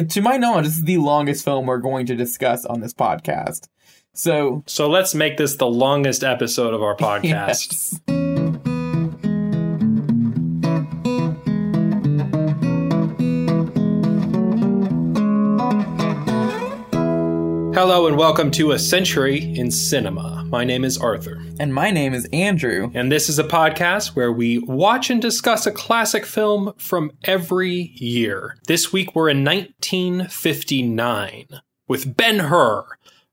To my knowledge, this is the longest film we're going to discuss on this podcast. So, So let's make this the longest episode of our podcast. yes. Hello and welcome to A Century in Cinema. My name is Arthur, And my name is Andrew. and this is a podcast where we watch and discuss a classic film from every year. This week we're in 1959 with Ben Hur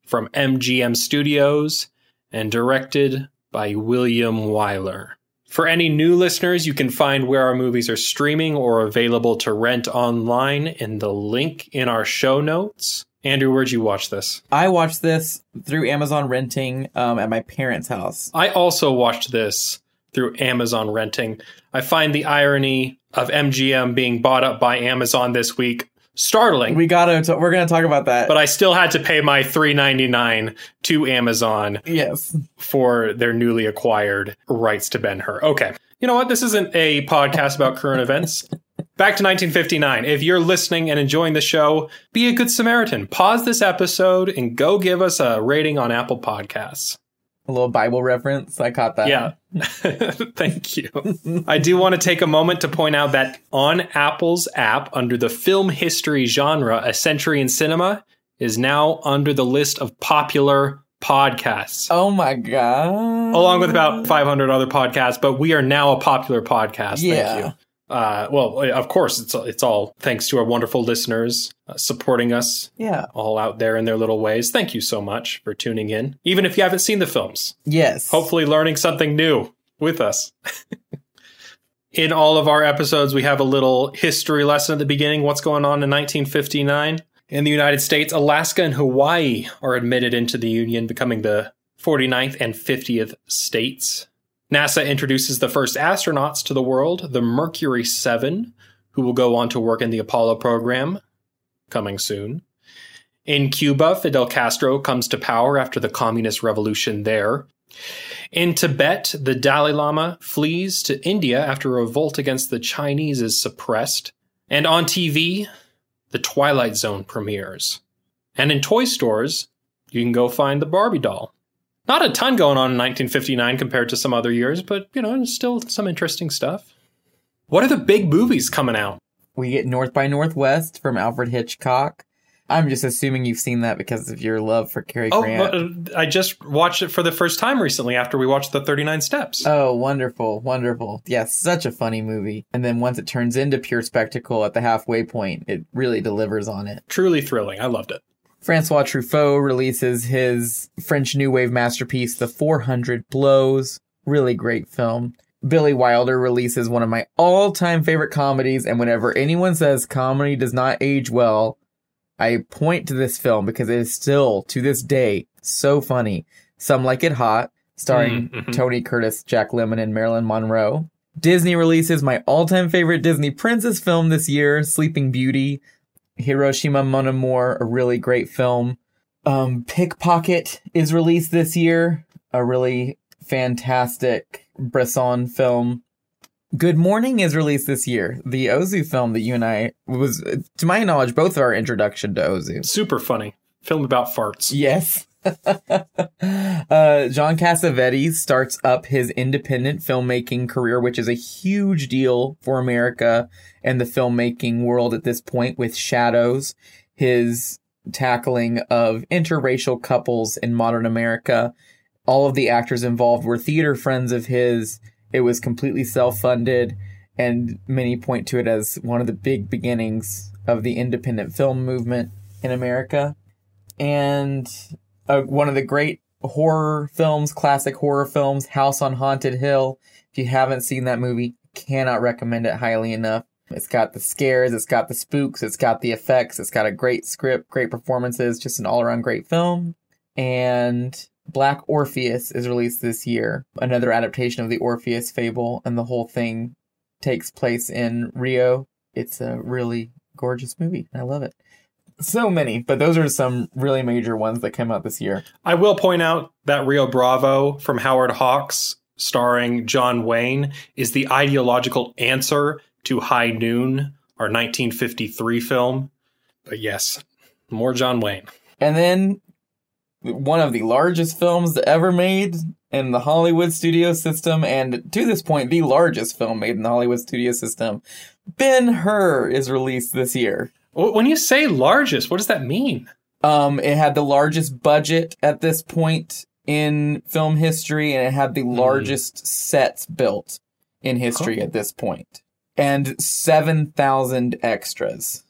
from MGM Studios and directed by William Wyler. For any new listeners, you can find where our movies are streaming or available to rent online in the link in our show notes. Andrew, where'd you watch this? I watched this through Amazon renting um, at my parents' house. I also watched this through Amazon renting. I find the irony of MGM being bought up by Amazon this week startling. We gotta, t- we're gonna talk about that. but I still had to pay my $3.99 to Amazon yes. for their newly acquired rights to Ben Hur. Okay. You know what? This isn't a podcast about current events. Back to 1959. If you're listening and enjoying the show, be a good Samaritan. Pause this episode and go give us a rating on Apple Podcasts. A little Bible reference. I caught that. Yeah. Thank you. I do want to take a moment to point out that on Apple's app, under the film history genre, A Century in Cinema is now under the list of popular podcasts, Oh my god. along with about 500 other podcasts, but we are now a popular podcast. Yeah. Thank you. Uh, well, of course, it's it's all thanks to our wonderful listeners uh, supporting us Yeah. all out there in their little ways. Thank you so much for tuning in, even if you haven't seen the films Yes. hopefully learning something new with us. in all of our episodes, we have a little history lesson at the beginning. What's going on in 1959? In the United States, Alaska and Hawaii are admitted into the Union, becoming the 49th and 50th states. NASA introduces the first astronauts to the world, the Mercury 7, who will go on to work in the Apollo program, coming soon. In Cuba, Fidel Castro comes to power after the communist revolution there. In Tibet, the Dalai Lama flees to India after a revolt against the Chinese is suppressed. And on TV, The Twilight Zone premieres. And in toy stores, you can go find the Barbie doll. Not a ton going on in 1959 compared to some other years, but you know, still some interesting stuff. What are the big movies coming out? We get North by Northwest from Alfred Hitchcock. I'm just assuming you've seen that because of your love for Cary Oh, Grant. uh, I just watched it for the first time recently after we watched the 39 Steps. Oh, wonderful, wonderful. Yes, such a funny movie. And then once it turns into pure spectacle at the halfway point, it really delivers on it. Truly thrilling. I loved it. Francois Truffaut releases his French New Wave masterpiece, The 400 Blows. Really great film. Billy Wilder releases one of my all time favorite comedies, and whenever anyone says comedy does not age well, I point to this film because it is still, to this day, so funny. Some Like It Hot, starring Mm, mhm. Tony Curtis, Jack Lemmon, and Marilyn Monroe. Disney releases my all time favorite Disney princess film this year, Sleeping Beauty. Hiroshima Mon Amour, a really great film. Um, Pickpocket is released this year, a really fantastic Bresson film. Good Morning is released this year, the Ozu film that you and I was, to my knowledge, both our introduction to Ozu. Super funny. Film about farts. Yes. uh, John Cassavetes starts up his independent filmmaking career, which is a huge deal for America and the filmmaking world at this point with Shadows, his tackling of interracial couples in modern America. All of the actors involved were theater friends of his. It was completely self funded, and many point to it as one of the big beginnings of the independent film movement in America and uh, one of the great horror films, classic horror films, House on Haunted Hill. If you haven't seen that movie, cannot recommend it highly enough. It's got the scares, it's got the spooks, it's got the effects, it's got a great script, great performances, just an all around great film. And Black Orpheus is released this year, another adaptation of the Orpheus fable, and the whole thing takes place in Rio. It's a really gorgeous movie. And I love it. So many, but those are some really major ones that came out this year. I will point out that Rio Bravo from Howard Hawks, starring John Wayne, is the ideological answer to High Noon, our 1953 film. But yes, more John Wayne. And then one of the largest films ever made in the Hollywood studio system, and to this point, the largest film made in the Hollywood studio system, Ben Hur, is released this year. When you say largest, what does that mean? Um, it had the largest budget at this point in film history, and it had the largest sets built in history Cool. at this point, and seven thousand extras,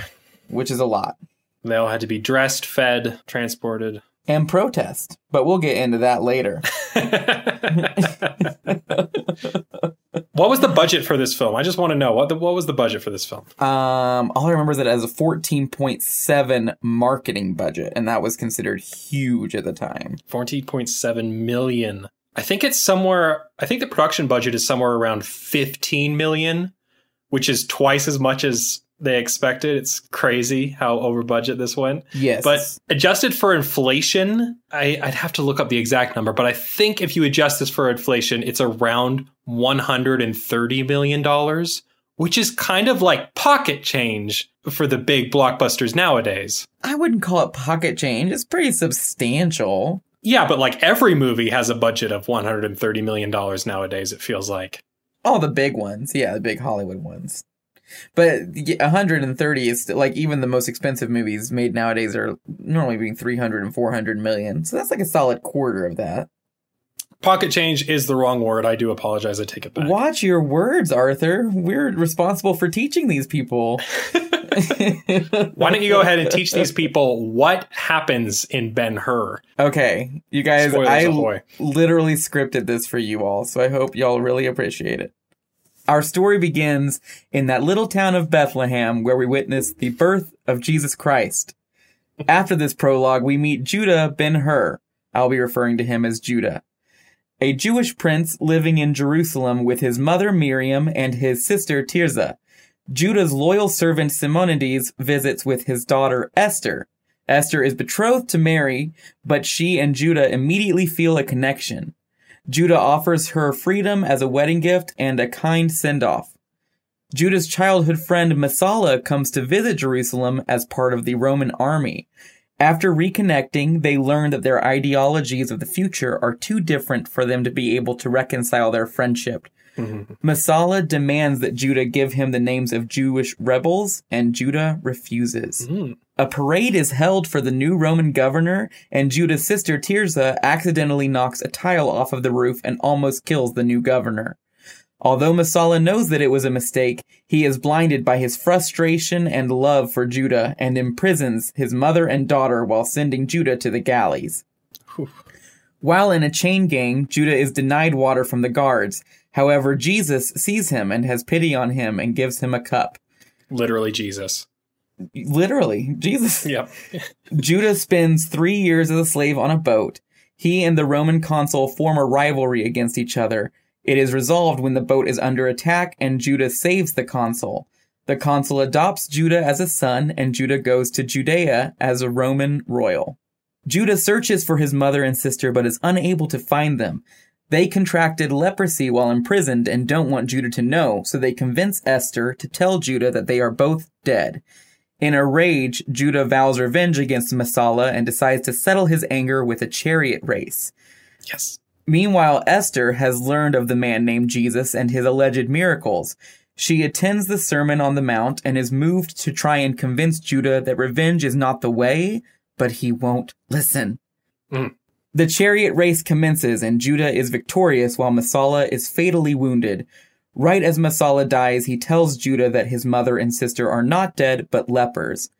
which is a lot. They all had to be dressed, fed, transported. And protest, but we'll get into that later. what was the budget for this film? I just want to know what the, what was the budget for this film? Um, all I remember is that it has a 14.7 marketing budget, and that was considered huge at the time. 14.7 million. I think it's somewhere I think the production budget is somewhere around 15 million, which is twice as much as they expected. It's crazy how over budget this went. Yes. But adjusted for inflation, I, I'd have to look up the exact number, but I think if you adjust this for inflation, it's around $130 million, which is kind of like pocket change for the big blockbusters nowadays. I wouldn't call it pocket change. It's pretty substantial. Yeah, but like every movie has a budget of $130 million nowadays, it feels like. All the big ones. Yeah, the big Hollywood ones. But y- 130 is still, like even the most expensive movies made nowadays are normally being 300 and 400 million. So that's like a solid quarter of that. Pocket change is the wrong word. I do apologize. I take it back. Watch your words, Arthur. We're responsible for teaching these people. Why don't you go ahead and teach these people what happens in Ben Hur? Okay, you guys, Spoilers I ahoy. literally scripted this for you all, so I hope y'all really appreciate it. Our story begins in that little town of Bethlehem where we witness the birth of Jesus Christ. After this prologue, we meet Judah ben Hur. I'll be referring to him as Judah. A Jewish prince living in Jerusalem with his mother Miriam and his sister Tirzah. Judah's loyal servant Simonides visits with his daughter Esther. Esther is betrothed to Mary, but she and Judah immediately feel a connection. Judah offers her freedom as a wedding gift and a kind send off. Judah's childhood friend Messala comes to visit Jerusalem as part of the Roman army. After reconnecting, they learn that their ideologies of the future are too different for them to be able to reconcile their friendship. Messala demands that Judah give him the names of Jewish rebels, and Judah refuses. Mm. A parade is held for the new Roman governor, and Judah's sister Tirzah accidentally knocks a tile off of the roof and almost kills the new governor. Although Messala knows that it was a mistake, he is blinded by his frustration and love for Judah and imprisons his mother and daughter while sending Judah to the galleys. While in a chain gang, Judah is denied water from the guards. However, Jesus sees him and has pity on him and gives him a cup. Literally Jesus. Literally, Jesus. Yep. Judah spends three years as a slave on a boat. He and the Roman consul form a rivalry against each other. It is resolved when the boat is under attack and Judah saves the consul. The consul adopts Judah as a son and Judah goes to Judea as a Roman royal. Judah searches for his mother and sister but is unable to find them. They contracted leprosy while imprisoned and don't want Judah to know, so they convince Esther to tell Judah that they are both dead. In a rage, Judah vows revenge against Messala and decides to settle his anger with a chariot race. Yes. Meanwhile, Esther has learned of the man named Jesus and his alleged miracles. She attends the Sermon on the Mount and is moved to try and convince Judah that revenge is not the way, but he won't listen. Mm. The chariot race commences and Judah is victorious while Messala is fatally wounded. Right as Messala dies, he tells Judah that his mother and sister are not dead, but lepers.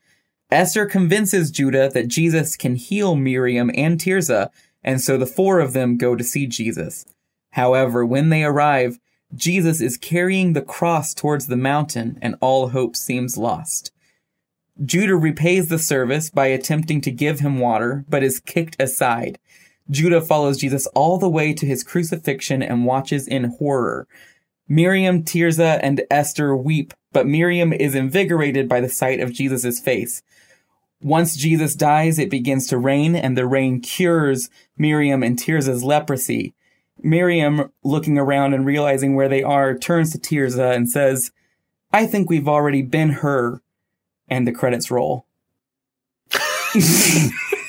Esther convinces Judah that Jesus can heal Miriam and Tirzah, and so the four of them go to see Jesus. However, when they arrive, Jesus is carrying the cross towards the mountain, and all hope seems lost. Judah repays the service by attempting to give him water, but is kicked aside. Judah follows Jesus all the way to his crucifixion and watches in horror. Miriam, Tirzah, and Esther weep, but Miriam is invigorated by the sight of Jesus' face. Once Jesus dies, it begins to rain, and the rain cures Miriam and Tirzah's leprosy. Miriam, looking around and realizing where they are, turns to Tirzah and says, I think we've already been her. And the credits roll.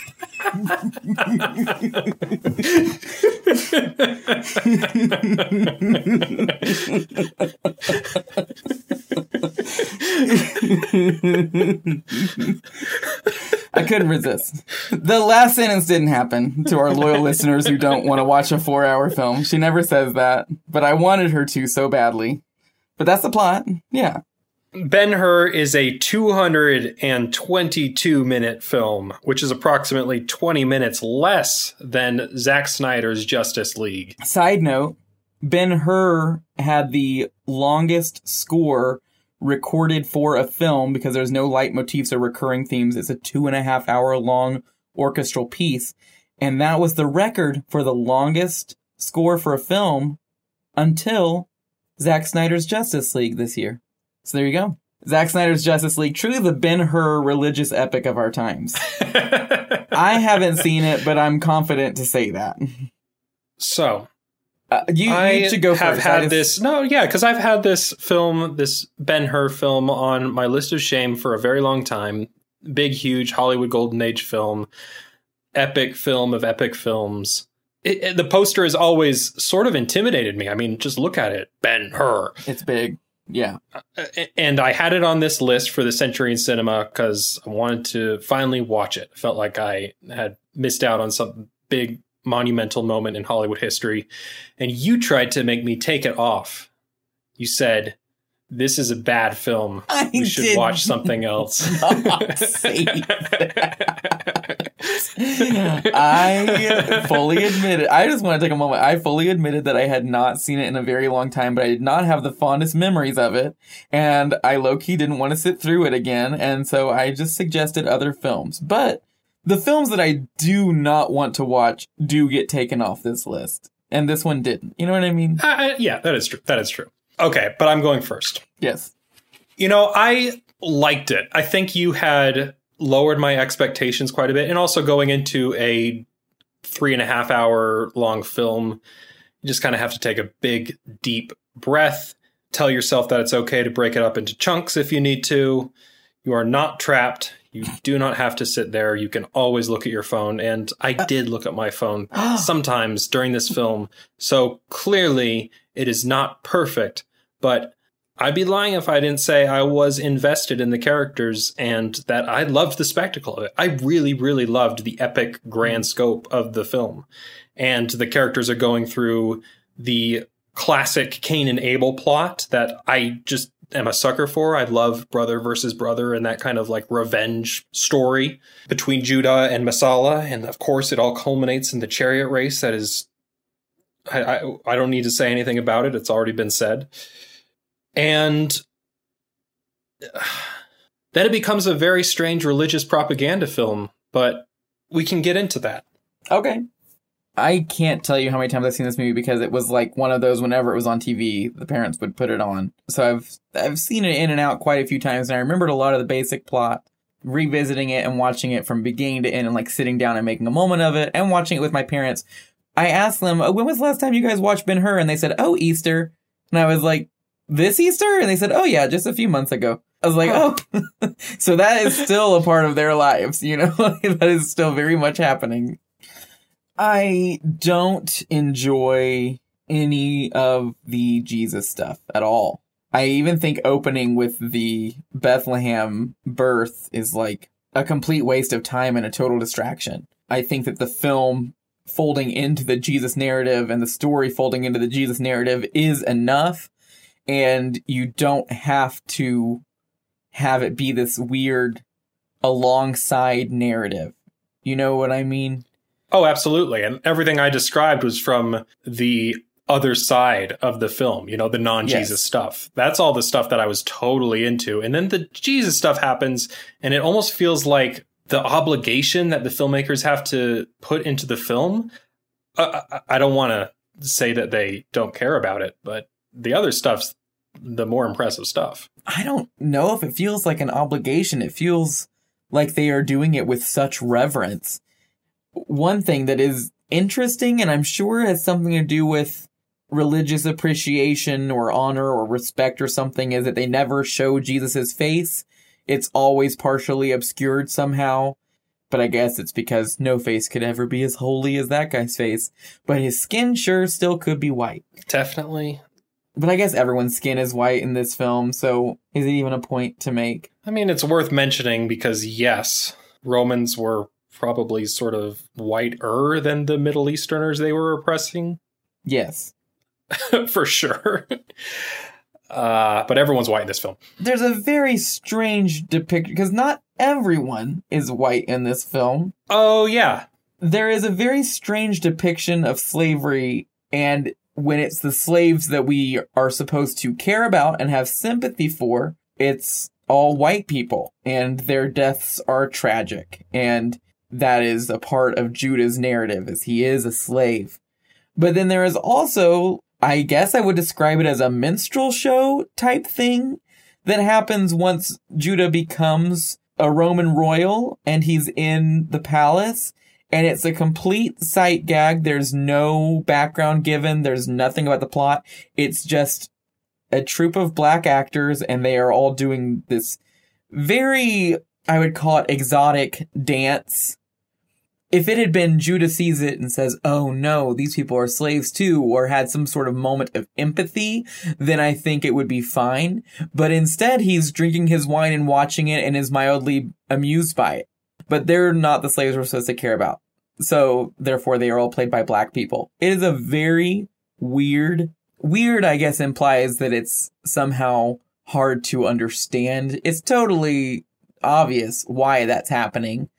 I couldn't resist. The last sentence didn't happen to our loyal listeners who don't want to watch a four hour film. She never says that, but I wanted her to so badly. But that's the plot. Yeah. Ben Hur is a 222 minute film, which is approximately 20 minutes less than Zack Snyder's Justice League. Side note Ben Hur had the longest score recorded for a film because there's no leitmotifs or recurring themes. It's a two and a half hour long orchestral piece. And that was the record for the longest score for a film until Zack Snyder's Justice League this year. So there you go. Zack Snyder's Justice League, truly the Ben Hur religious epic of our times. I haven't seen it, but I'm confident to say that. So, Uh, you, I you should go have first. Had just- this. No, yeah, because I've had this film, this Ben Hur film, on my list of shame for a very long time. Big, huge Hollywood Golden Age film, epic film of epic films. It, it- the poster has always sort of intimidated me. I mean, just look at it, Ben Hur. It's big. Yeah. Uh, and I had it on this list for the Century in Cinema because I wanted to finally watch it. I felt like I had missed out on some big monumental moment in Hollywood history, and you tried to make me take it off. You said, "This is a bad film. I We should watch something else." I fully admitted. I just want to take a moment. I fully admitted that I had not seen it in a very long time, but I did not have the fondest memories of it, and I low key didn't want to sit through it again, and so I just suggested other films. But the films that I do not want to watch do get taken off this list, and this one didn't. You know what I mean? Uh, yeah, that is true. That is true. Okay, but I'm going first. Yes. You know, I liked it. I think you had lowered my expectations quite a bit. And also going into a three and a half hour long film, you just kind of have to take a big, deep breath, tell yourself that it's okay to break it up into chunks if you need to. You are not trapped. You do not have to sit there. You can always look at your phone. And I uh, did look at my phone oh. sometimes during this film. So clearly it is not perfect, but I'd be lying if I didn't say I was invested in the characters and that I loved the spectacle of it. I really, really loved the epic grand scope of the film. And the characters are going through the classic Cain and Abel plot that I just am a sucker for. I love brother versus brother and that kind of like revenge story between Judah and Messala. And of course, it all culminates in the chariot race that is. I, I, I don't need to say anything about it. It's already been said. And then it becomes a very strange religious propaganda film, but we can get into that. Okay. I can't tell you how many times I've seen this movie because it was like one of those whenever it was on TV, the parents would put it on. So I've I've seen it in and out quite a few times and I remembered a lot of the basic plot, revisiting it and watching it from beginning to end and like sitting down and making a moment of it and watching it with my parents. I asked them, oh, when was the last time you guys watched Ben Hur? And they said, oh, Easter. And I was like, this Easter? And they said, oh yeah, just a few months ago. I was like, oh, so that is still a part of their lives, you know, that is still very much happening. I don't enjoy any of the Jesus stuff at all. I even think opening with the Bethlehem birth is like a complete waste of time and a total distraction. I think that the film folding into the Jesus narrative and the story folding into the Jesus narrative is enough. And you don't have to have it be this weird alongside narrative. You know what I mean? Oh, absolutely. And everything I described was from the other side of the film, you know, the non Jesus Yes. stuff. That's all the stuff that I was totally into. And then the Jesus stuff happens, and it almost feels like the obligation that the filmmakers have to put into the film. Uh, I- I don't want to say that they don't care about it, but the other stuff's the more impressive stuff. I don't know if it feels like an obligation. It feels like they are doing it with such reverence. One thing that is interesting, and I'm sure has something to do with religious appreciation or honor or respect or something, is that they never show Jesus's face. It's always partially obscured somehow. But I guess it's because no face could ever be as holy as that guy's face. But his skin sure still could be white. Definitely. But I guess everyone's skin is white in this film, so is it even a point to make? I mean, it's worth mentioning because, yes, Romans were probably sort of whiter than the Middle Easterners they were oppressing, Yes. for sure. Uh, but everyone's white in this film. There's a very strange depiction because not everyone is white in this film. Oh, yeah. There is a very strange depiction of slavery, and when it's the slaves that we are supposed to care about and have sympathy for, it's all white people, and their deaths are tragic. And that is a part of Judah's narrative, as he is a slave. But then there is also, I guess I would describe it as a minstrel show type thing that happens once Judah becomes a Roman royal and he's in the palace. And it's a complete sight gag. There's no background given. There's nothing about the plot. It's just a troupe of black actors and they are all doing this very, I would call it exotic dance. If it had been Judah sees it and says, oh no, these people are slaves too, or had some sort of moment of empathy, then I think it would be fine. But instead, he's drinking his wine and watching it and is mildly amused by it. But they're not the slaves we're supposed to care about. So therefore, they are all played by black people. It is a very weird, weird, I guess, implies that it's somehow hard to understand. It's totally obvious why that's happening.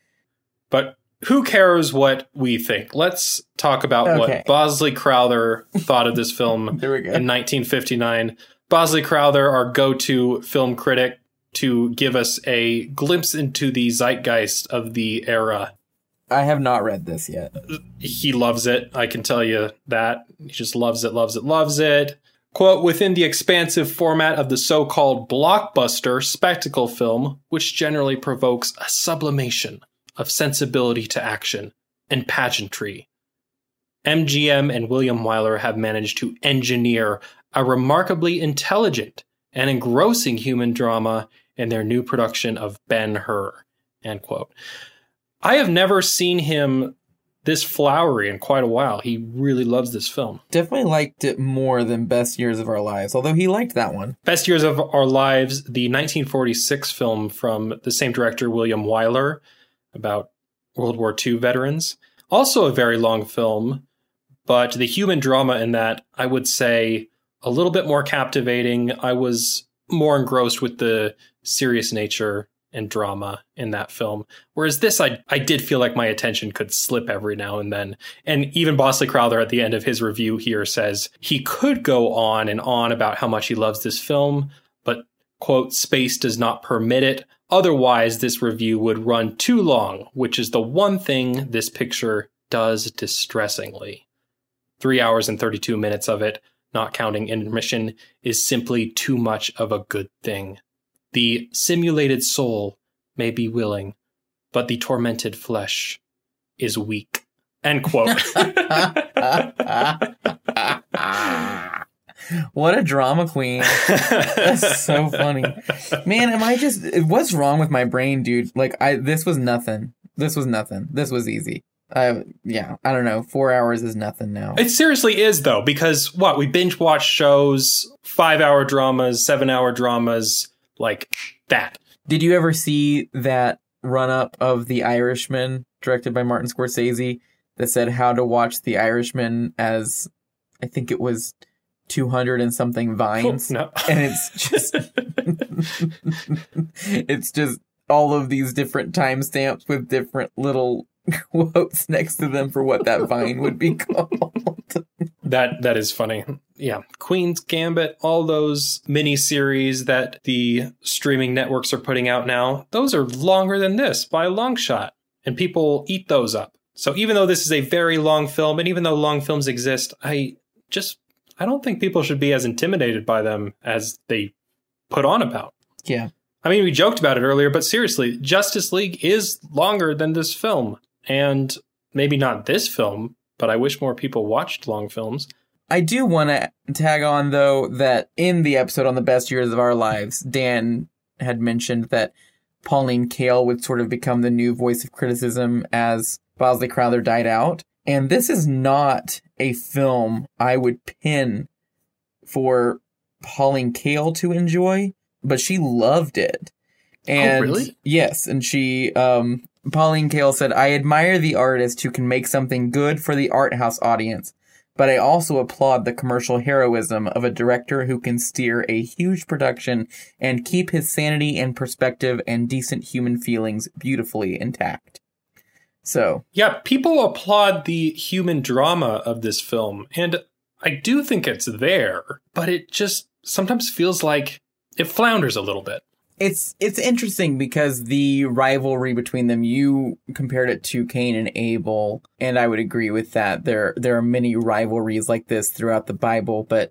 But who cares what we think? Let's talk about Okay. what Bosley Crowther thought of this film There we go. in 1959. Bosley Crowther, our go to film critic, to give us a glimpse into the zeitgeist of the era. I have not read this yet. He loves it. I can tell you that. He just loves it, loves it, loves it. Quote, within the expansive format of the so called blockbuster spectacle film, which generally provokes a sublimation of sensibility to action and pageantry, MGM and William Wyler have managed to engineer a remarkably intelligent and engrossing human drama in their new production of Ben Hur. End quote. I have never seen him this flowery in quite a while. He really loves this film. Definitely liked it more than Best Years of Our Lives, although he liked that one. Best Years of Our Lives, the 1946 film from the same director, William Wyler, about World War II veterans. Also a very long film, but the human drama in that, I would say, a little bit more captivating. I was more engrossed with the serious nature and drama in that film. Whereas this, I, I did feel like my attention could slip every now and then. And even Bosley Crowther at the end of his review here says he could go on and on about how much he loves this film, but quote, space does not permit it. Otherwise, this review would run too long, which is the one thing this picture does distressingly. Three hours and 32 minutes of it, not counting intermission, is simply too much of a good thing. The simulated soul may be willing, but the tormented flesh is weak. End quote. what a drama queen. That's so funny. Man, am I just what's wrong with my brain, dude? Like I this was nothing. This was nothing. This was easy. Uh yeah, I don't know. 4 hours is nothing now. It seriously is though, because what we binge watch shows, five hour dramas, seven hour dramas, like that. Did you ever see that run up of The Irishman directed by Martin Scorsese that said how to watch The Irishman as I think it was 200 and something vines No. and it's just it's just all of these different timestamps with different little quotes next to them for what that vine would be called. That that is funny. Yeah, Queen's Gambit, all those mini series that the streaming networks are putting out now, those are longer than this by a long shot, and people eat those up. So even though this is a very long film, and even though long films exist, I just I don't think people should be as intimidated by them as they put on about. yeah. I mean, we joked about it earlier, but seriously, Justice League is longer than this film. And maybe not this film, but I wish more people watched long films. I do want to tag on though that in the episode on the best years of our lives, Dan had mentioned that Pauline Kael would sort of become the new voice of criticism as Bosley Crowther died out. And this is not a film I would pin for Pauline Kael to enjoy, but she loved it. And really? yes, and she um Pauline Kael said, I admire the artist who can make something good for the art house audience, but I also applaud the commercial heroism of a director who can steer a huge production and keep his sanity and perspective and decent human feelings beautifully intact. So, Yeah, people applaud the human drama of this film, and I do think it's there, but it just sometimes feels like it flounders a little bit. It's it's interesting because the rivalry between them you compared it to Cain and Abel and I would agree with that. There there are many rivalries like this throughout the Bible but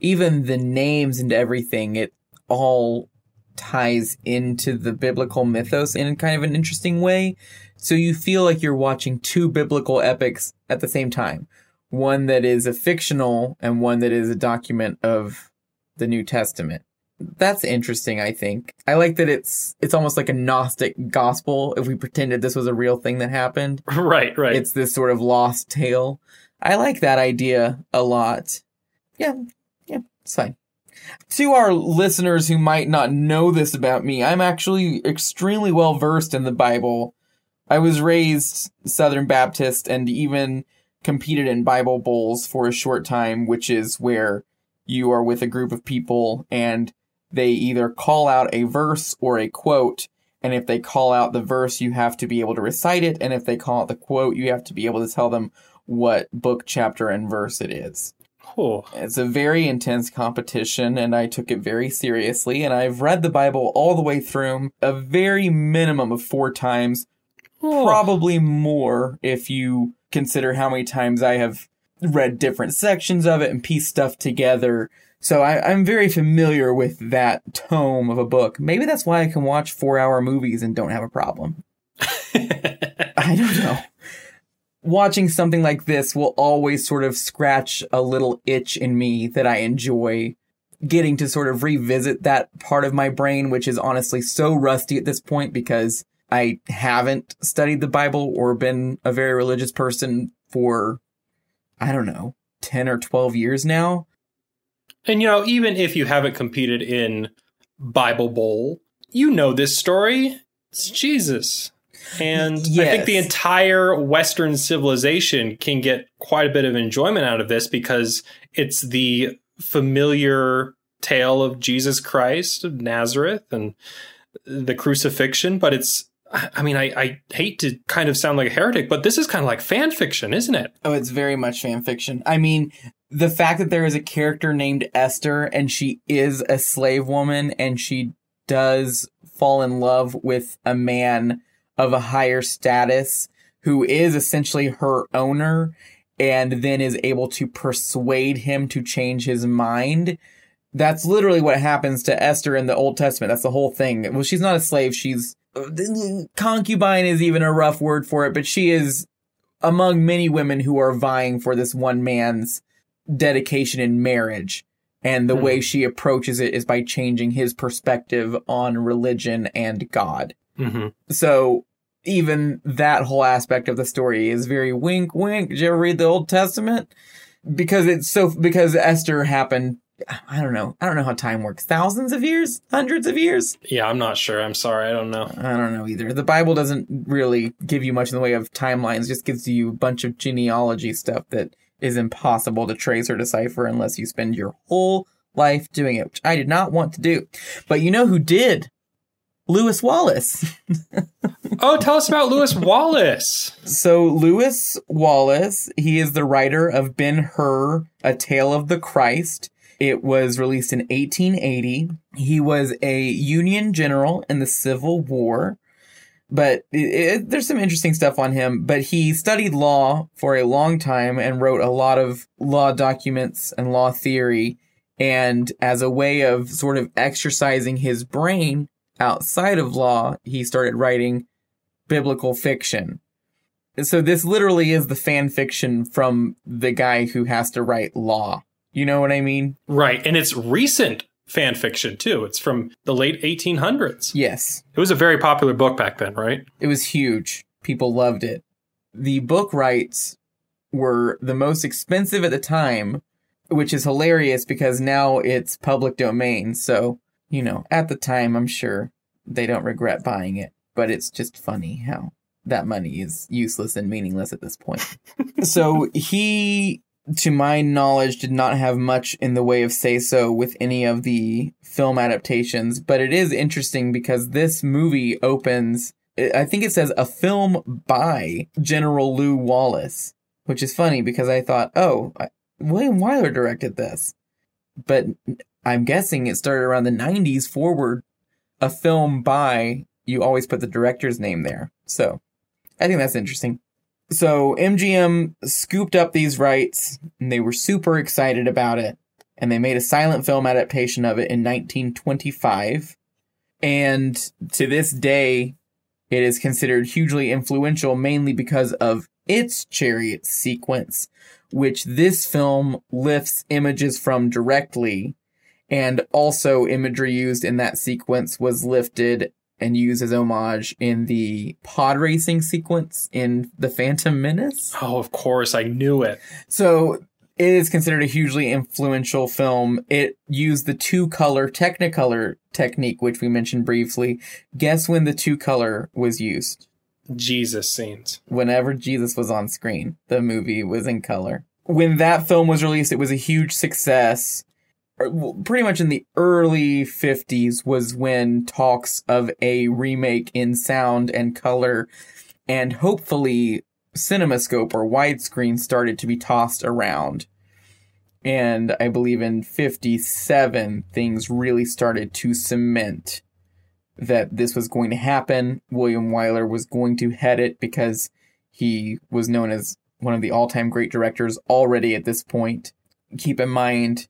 even the names and everything it all ties into the biblical mythos in kind of an interesting way. So you feel like you're watching two biblical epics at the same time. One that is a fictional and one that is a document of the New Testament that's interesting i think. I like that it's it's almost like a gnostic gospel if we pretended this was a real thing that happened. Right, right. it's this sort of lost tale. I like that idea a lot. Yeah yeah it's fine. To our listeners who might not know this about me i'm actually extremely well versed in the bible. I was raised southern baptist and even competed in bible bowls for a short time which is where you are with a group of people and they either call out a verse or a quote. And if they call out the verse, you have to be able to recite it. And if they call out the quote, you have to be able to tell them what book, chapter, and verse it is. Oh, It's a very intense competition, and I took it very seriously. And I've read the Bible all the way through a very minimum of four times, probably more if you consider how many times I have read different sections of it and pieced stuff together. So I, I'm very familiar with that tome of a book. Maybe that's why I can watch four hour movies and don't have a problem. I don't know. Watching something like this will always sort of scratch a little itch in me that I enjoy getting to sort of revisit that part of my brain, which is honestly so rusty at this point because I haven't studied the Bible or been a very religious person for, I don't know, 10 or 12 years now. And you know, even if you haven't competed in Bible Bowl, you know this story. It's Jesus. And I think the entire Western civilization can get quite a bit of enjoyment out of this because it's the familiar tale of Jesus Christ of Nazareth and the crucifixion, but it's I mean, I, I hate to kind of sound like a heretic, but this is kind of like fan fiction, isn't it? Oh, it's very much fan fiction. I mean, the fact that there is a character named Esther and she is a slave woman and she does fall in love with a man of a higher status who is essentially her owner and then is able to persuade him to change his mind. That's literally what happens to Esther in the Old Testament. That's the whole thing. Well, she's not a slave. She's concubine is even a rough word for it, but she is among many women who are vying for this one man's dedication in marriage. And the Hmm. way she approaches it is by changing his perspective on religion and God. Mm-hmm. So even that whole aspect of the story is very wink wink. Did you ever read the Old Testament? Because it's so because Esther happened I don't know. I don't know how time works. Thousands of years? Hundreds of years? Yeah, I'm not sure. I'm sorry. I don't know. I don't know either. The Bible doesn't really give you much in the way of timelines, just gives you a bunch of genealogy stuff that is impossible to trace or decipher unless you spend your whole life doing it, which I did not want to do. But you know who did? Lewis Wallace. Oh, tell us about Lewis Wallace. So Lewis Wallace, he is the writer of Ben Hur, A Tale of the Christ. It was released in 1880. He was a Union general in the Civil War, but it, it, there's some interesting stuff on him. But he studied law for a long time and wrote a lot of law documents and law theory. And as a way of sort of exercising his brain outside of law, he started writing biblical fiction. So this literally is the fan fiction from the guy who has to write law. You know what I mean? Right. And it's recent fan fiction too. It's from the late 1800s. Yes. It was a very popular book back then, right? It was huge. People loved it. The book rights were the most expensive at the time, which is hilarious because now it's public domain. So, you know, at the time, I'm sure they don't regret buying it, but it's just funny how that money is useless and meaningless at this point. so he, to my knowledge, did not have much in the way of say so with any of the film adaptations, but it is interesting because this movie opens, I think it says a film by General Lew Wallace, which is funny because I thought, oh, William Wyler directed this. But I'm guessing it started around the 90s forward. A film by, you always put the director's name there. So I think that's interesting. So MGM scooped up these rights and they were super excited about it. And they made a silent film adaptation of it in 1925. And to this day, it is considered hugely influential mainly because of its chariot sequence, which this film lifts images from directly. And also imagery used in that sequence was lifted and use as homage in the pod racing sequence in The Phantom Menace. Oh, of course, I knew it. So it is considered a hugely influential film. It used the two color Technicolor technique, which we mentioned briefly. Guess when the two color was used? Jesus scenes. Whenever Jesus was on screen, the movie was in color. When that film was released, it was a huge success pretty much in the early 50s was when talks of a remake in sound and color and hopefully cinemascope or widescreen started to be tossed around. And i believe in 57 things really started to cement that this was going to happen. William wyler was going to head it because he was known as one of the all-time great directors already at this point. Keep in mind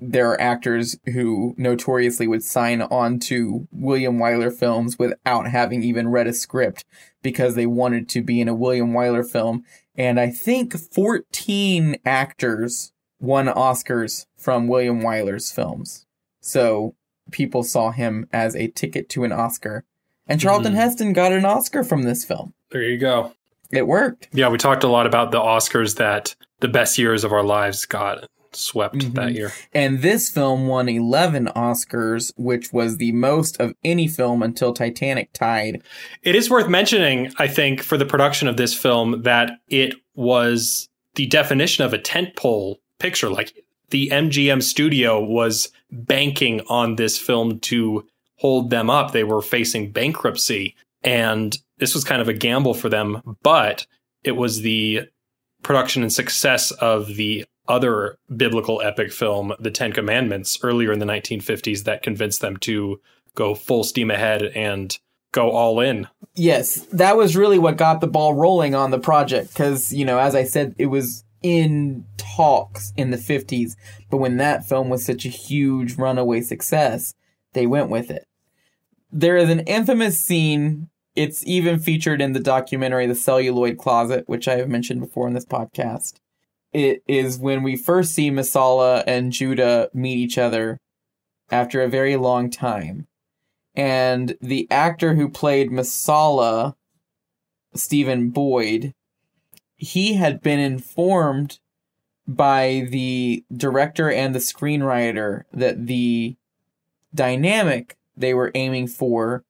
there are actors who notoriously would sign on to William Wyler films without having even read a script because they wanted to be in a William Wyler film. And I think 14 actors won Oscars from William Wyler's films. So people saw him as a ticket to an Oscar. And Charlton mm-hmm. Heston got an Oscar from this film. There you go. It worked. Yeah, we talked a lot about the Oscars that the best years of our lives got swept mm-hmm. that year. And this film won 11 Oscars, which was the most of any film until Titanic tied. It is worth mentioning, I think, for the production of this film that it was the definition of a tentpole picture. Like the MGM studio was banking on this film to hold them up. They were facing bankruptcy. And this was kind of a gamble for them, but it was the production and success of the other biblical epic film, The Ten Commandments, earlier in the 1950s that convinced them to go full steam ahead and go all in. Yes, that was really what got the ball rolling on the project because, you know, as I said, it was in talks in the 50s, but when that film was such a huge runaway success, they went with it. There is an infamous scene. It's even featured in the documentary The Celluloid Closet, which I have mentioned before in this podcast it is when we first see Messala and Judah meet each other after a very long time. And the actor who played Messala, Stephen Boyd, he had been informed by the director and the screenwriter that the dynamic they were aiming for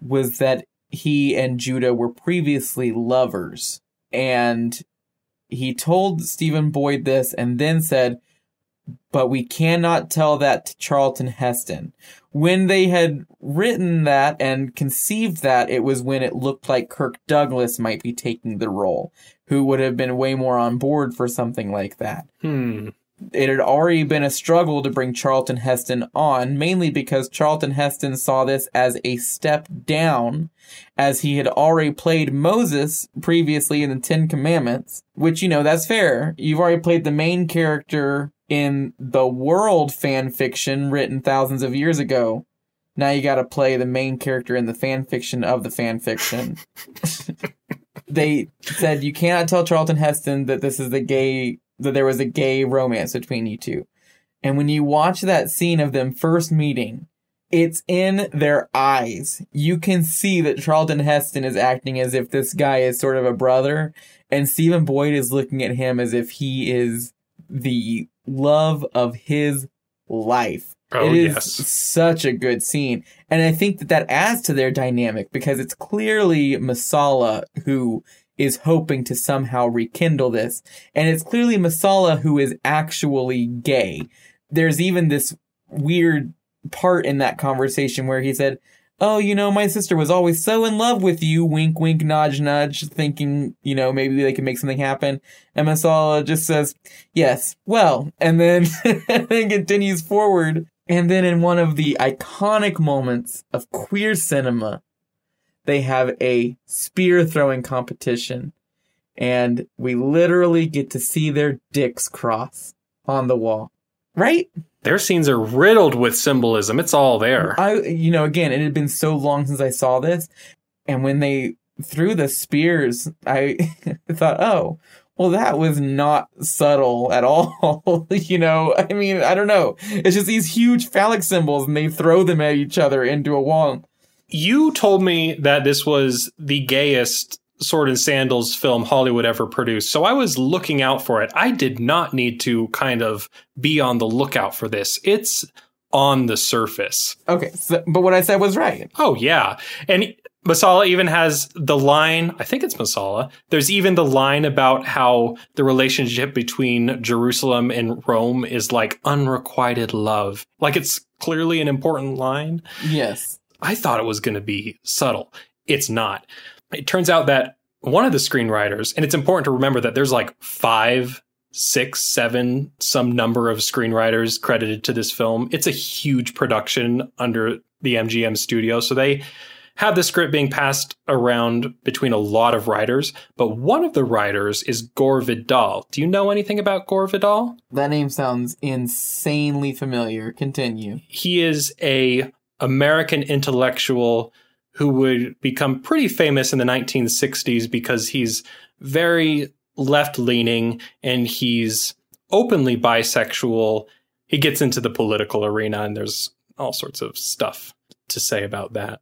was that he and Judah were previously lovers. And he told Stephen Boyd this and then said, but we cannot tell that to Charlton Heston. When they had written that and conceived that, it was when it looked like Kirk Douglas might be taking the role, who would have been way more on board for something like that. Hmm it had already been a struggle to bring Charlton Heston on, mainly because Charlton Heston saw this as a step down, as he had already played Moses previously in the Ten Commandments, which, you know, that's fair. You've already played the main character in the world fan fiction written thousands of years ago. Now you gotta play the main character in the fan fiction of the fan fiction. they said you cannot tell Charlton Heston that this is the gay that there was a gay romance between you two. And when you watch that scene of them first meeting, it's in their eyes. You can see that Charlton Heston is acting as if this guy is sort of a brother, and Stephen Boyd is looking at him as if he is the love of his life. Oh, it is yes. such a good scene. And I think that that adds to their dynamic because it's clearly Messala who is hoping to somehow rekindle this. And it's clearly Messala who is actually gay. There's even this weird part in that conversation where he said, Oh, you know, my sister was always so in love with you, wink, wink, nudge, nudge, thinking, you know, maybe they can make something happen. And Messala just says, Yes, well, and then, and then continues forward. And then in one of the iconic moments of queer cinema, they have a spear throwing competition. And we literally get to see their dicks cross on the wall. Right? Their scenes are riddled with symbolism. It's all there. I, you know, again, it had been so long since I saw this, and when they threw the spears, I thought, oh, well, that was not subtle at all. you know, I mean, I don't know. It's just these huge phallic symbols, and they throw them at each other into a wall. You told me that this was the gayest Sword and Sandals film Hollywood ever produced. So I was looking out for it. I did not need to kind of be on the lookout for this. It's on the surface. Okay, so, but what I said was right. Oh, yeah. And Messala even has the line, I think it's Messala. There's even the line about how the relationship between Jerusalem and Rome is like unrequited love. Like it's clearly an important line. Yes. I thought it was going to be subtle. It's not. It turns out that one of the screenwriters, and it's important to remember that there's like five, six, seven, some number of screenwriters credited to this film. It's a huge production under the MGM studio. So they have the script being passed around between a lot of writers, but one of the writers is Gore Vidal. Do you know anything about Gore Vidal? That name sounds insanely familiar. Continue. He is a American intellectual who would become pretty famous in the 1960s because he's very left leaning and he's openly bisexual. He gets into the political arena and there's all sorts of stuff to say about that.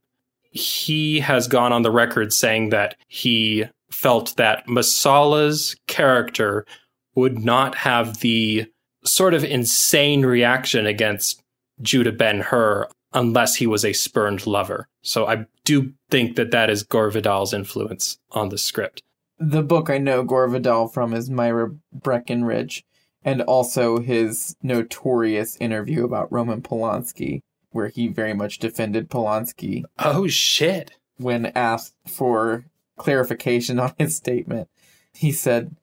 He has gone on the record saying that he felt that Messala's character would not have the sort of insane reaction against Judah Ben Hur unless he was a spurned lover. So I do think that that is Gore Vidal's influence on the script. The book I know Gore Vidal from is Myra Breckinridge, and also his notorious interview about Roman Polanski, where he very much defended Polanski Oh shit. when asked for clarification on his statement. He said,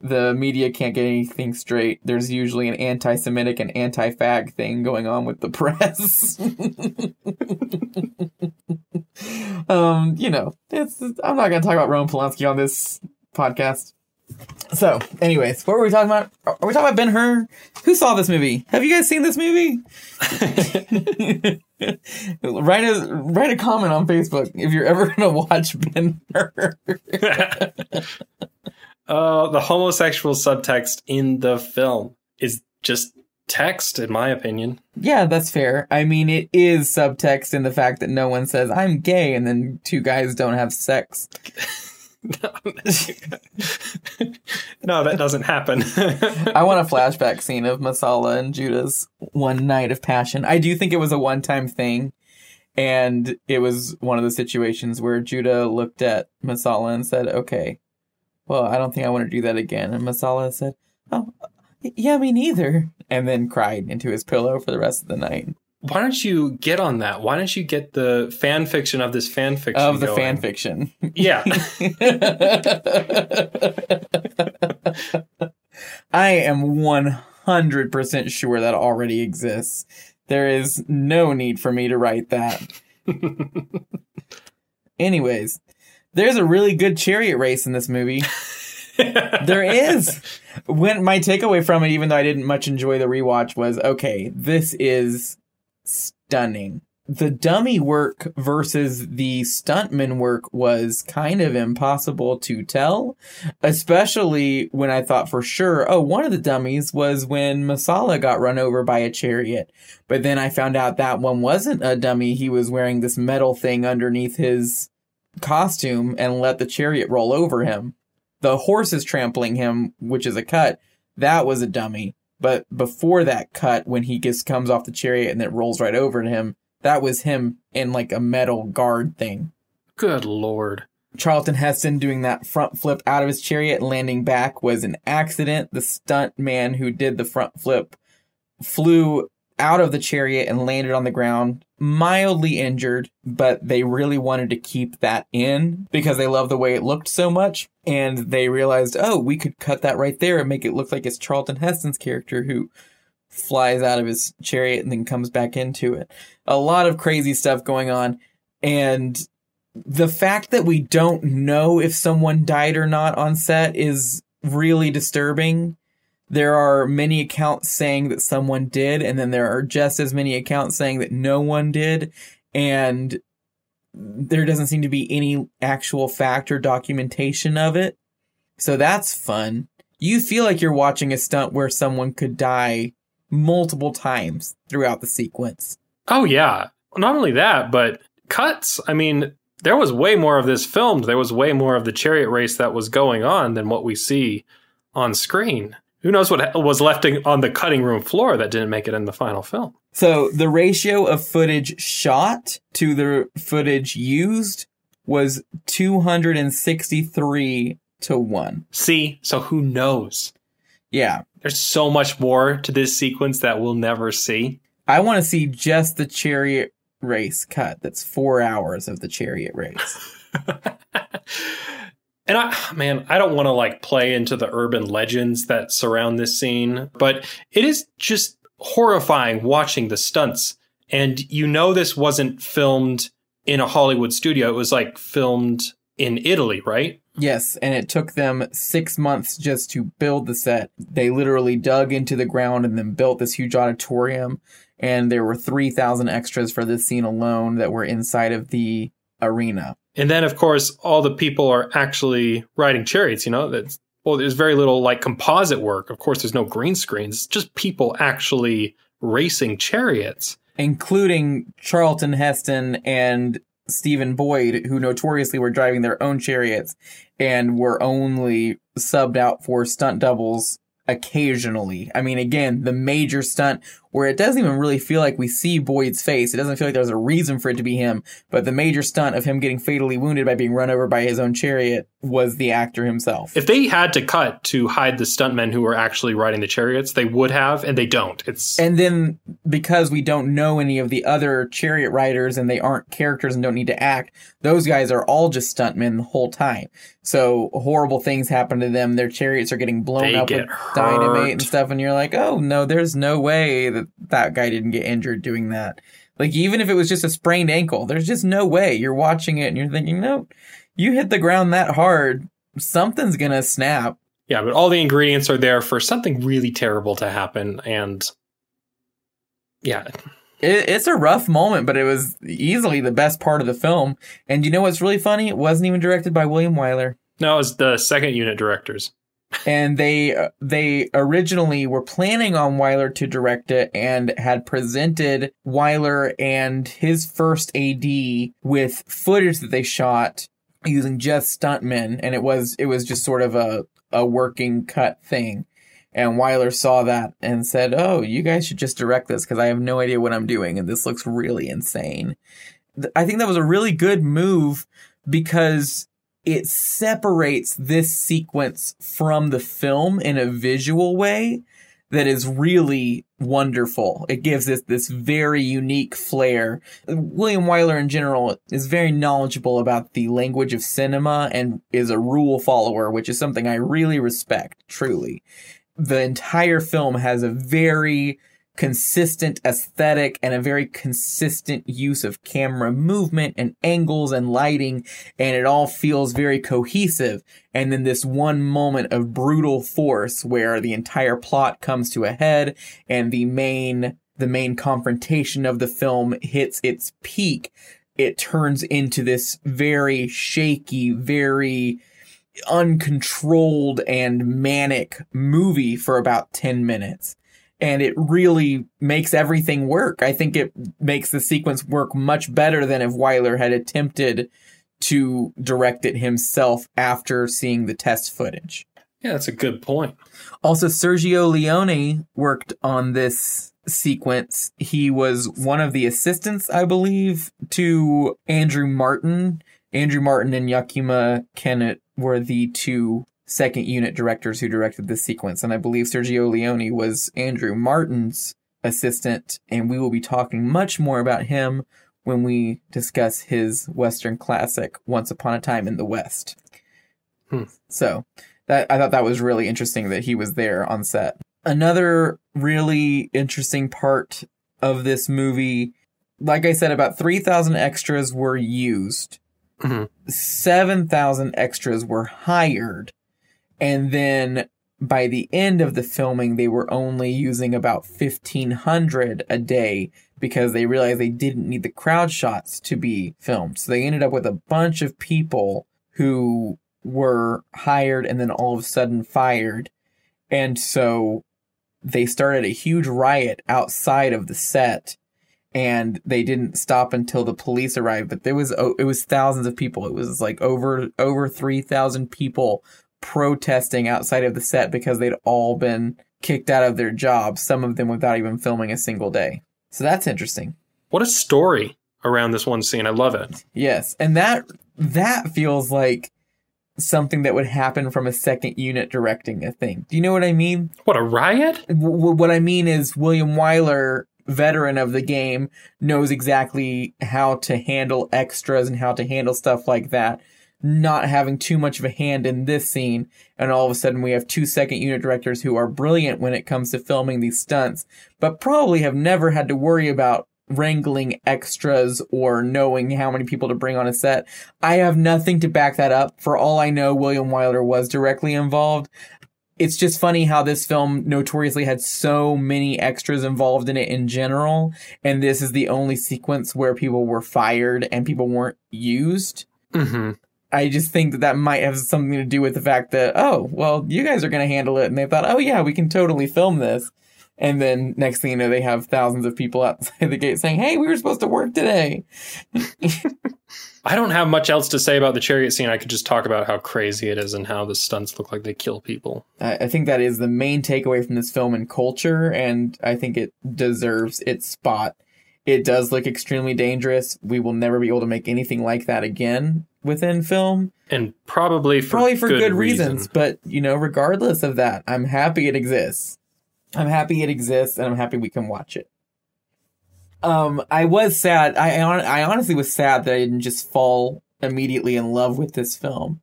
the media can't get anything straight. There's usually an anti Semitic and anti fag thing going on with the press. um, you know, it's I'm not gonna talk about Roman Polanski on this podcast. So, anyways, what were we talking about? Are we talking about Ben Hur? Who saw this movie? Have you guys seen this movie? write a write a comment on Facebook if you're ever gonna watch Ben Hur. uh, the homosexual subtext in the film is just text, in my opinion. Yeah, that's fair. I mean, it is subtext in the fact that no one says I'm gay and then two guys don't have sex. no, that doesn't happen. I want a flashback scene of Messala and Judah's one night of passion. I do think it was a one time thing. And it was one of the situations where Judah looked at Messala and said, okay, well, I don't think I want to do that again. And Messala said, oh, yeah, me neither. And then cried into his pillow for the rest of the night. Why don't you get on that? Why don't you get the fan fiction of this fan fiction? Of the going? fan fiction. Yeah. I am 100% sure that already exists. There is no need for me to write that. Anyways, there's a really good chariot race in this movie. there is. When my takeaway from it, even though I didn't much enjoy the rewatch, was okay, this is stunning. the dummy work versus the stuntman work was kind of impossible to tell, especially when I thought for sure, oh, one of the dummies was when Messala got run over by a chariot. But then I found out that one wasn't a dummy. He was wearing this metal thing underneath his costume and let the chariot roll over him. The horse is trampling him, which is a cut. That was a dummy. But before that cut, when he just comes off the chariot and it rolls right over to him, that was him in like a metal guard thing. Good lord. Charlton Heston doing that front flip out of his chariot and landing back was an accident. The stunt man who did the front flip flew out of the chariot and landed on the ground, mildly injured, but they really wanted to keep that in because they loved the way it looked so much. And they realized, oh, we could cut that right there and make it look like it's Charlton Heston's character who flies out of his chariot and then comes back into it. A lot of crazy stuff going on. And the fact that we don't know if someone died or not on set is really disturbing. There are many accounts saying that someone did, and then there are just as many accounts saying that no one did. And there doesn't seem to be any actual fact or documentation of it. So that's fun. You feel like you're watching a stunt where someone could die multiple times throughout the sequence. Oh yeah. Not only that, but cuts. I mean, there was way more of this filmed. There was way more of the chariot race that was going on than what we see on screen. Who knows what was left on the cutting room floor that didn't make it in the final film? So the ratio of footage shot to the footage used was 263 to 1. See, so who knows? Yeah. There's so much more to this sequence that we'll never see. I want to see just the chariot race cut. That's four hours of the chariot race. and I, ah, man, I don't want to like play into the urban legends that surround this scene, but it is just horrifying watching the stunts. And you know, this wasn't filmed in a Hollywood studio. It was like filmed in Italy, right? Yes, and it took them six months just to build the set. They literally dug into the ground and then built this huge auditorium. And there were 3,000 extras for this scene alone that were inside of the arena. And then, of course, all the people are actually riding chariots, you know? That's, well, there's very little like composite work. Of course, there's no green screens, it's just people actually racing chariots. Including Charlton Heston and Stephen Boyd, who notoriously were driving their own chariots and were only subbed out for stunt doubles occasionally. I mean, again, the major stunt where it doesn't even really feel like we see Boyd's face. It doesn't feel like there's a reason for it to be him, but the major stunt of him getting fatally wounded by being run over by his own chariot was the actor himself. If they had to cut to hide the stuntmen who were actually riding the chariots, they would have, and they don't. It's And then because we don't know any of the other chariot riders and they aren't characters and don't need to act, those guys are all just stuntmen the whole time. So horrible things happen to them. Their chariots are getting blown They up get with dynamite and stuff, and you're like, oh no, there's no way that that guy didn't get injured doing that. Like even if it was just a sprained ankle, there's just no way. You're watching it and you're thinking, no, you hit the ground that hard, something's gonna snap. yeah, but all the ingredients are there for something really terrible to happen, and yeah, It, it's a rough moment, but it was easily the best part of the film. And you know what's really funny? It wasn't even directed by William Wyler. no, it was the second unit directors. and they uh, they originally were planning on Wyler to direct it and had presented Wyler and his first AD with footage that they shot using just stuntmen and it was it was just sort of a a working cut thing and Wyler saw that and said, "Oh, you guys should just direct this because I have no idea what I'm doing and this looks really insane." I think that was a really good move because it separates this sequence from the film in a visual way that is really wonderful. It gives it this very unique flair. William Wyler in general is very knowledgeable about the language of cinema and is a rule follower, which is something I really respect, truly. The entire film has a very consistent aesthetic and a very consistent use of camera movement and angles and lighting and it all feels very cohesive. And then this one moment of brutal force where the entire plot comes to a head and the main the main confrontation of the film hits its peak, it turns into this very shaky, very uncontrolled and manic movie for about 10 minutes. And it really makes everything work. I think it makes the sequence work much better than if Wyler had attempted to direct it himself after seeing the test footage. Yeah, that's a good point. Also, Sergio Leone worked on this sequence. He was one of the assistants, I believe, to Andrew Marton. Andrew Marton and Yakima Canutt were the two second unit directors who directed this sequence. And I believe Sergio Leone was Andrew Marton's assistant. And we will be talking much more about him when we discuss his Western classic, Once Upon a Time in the West. Hmm. So that I thought that was really interesting that he was there on set. Another really interesting part of this movie, like I said, about 3,000 extras were used. Mhm. 7,000 extras were hired. And then by the end of the filming, they were only using about 1,500 a day because they realized they didn't need the crowd shots to be filmed. So they ended up with a bunch of people who were hired and then all of a sudden fired. And so they started a huge riot outside of the set and they didn't stop until the police arrived but there was oh, it was thousands of people it was like over over 3000 people protesting outside of the set because they'd all been kicked out of their jobs some of them without even filming a single day so that's interesting What a story around this one scene. I love it. yes and that that feels like something that would happen from a second unit directing a thing do you know what i mean What a riot? w- what I mean is William Wyler, veteran of the game, knows exactly how to handle extras and how to handle stuff like that. Not having too much of a hand in this scene, and all of a sudden we have two second unit directors who are brilliant when it comes to filming these stunts, but probably have never had to worry about wrangling extras or knowing how many people to bring on a set. I have nothing to back that up. For all I know, William Wyler was directly involved it's just funny how this film notoriously had so many extras involved in it in general, and this is the only sequence where people were fired and people weren't used. hmm I just think that that might have something to do with the fact that, oh, well, you guys are going to handle it. And they thought, oh, yeah, we can totally film this. And then next thing you know, they have thousands of people outside the gate saying, hey, we were supposed to work today. I don't have much else to say about the chariot scene. I could just talk about how crazy it is and how the stunts look like they kill people. I I think that is the main takeaway from this film in culture, and I think it deserves its spot. It does look extremely dangerous. We will never be able to make anything like that again within film, And probably for probably for good, good, reasons. reason. But you know, regardless of that, I'm happy it exists. I'm happy it exists, and I'm happy we can watch it. Um, I was sad. I I honestly was sad that I didn't just fall immediately in love with this film.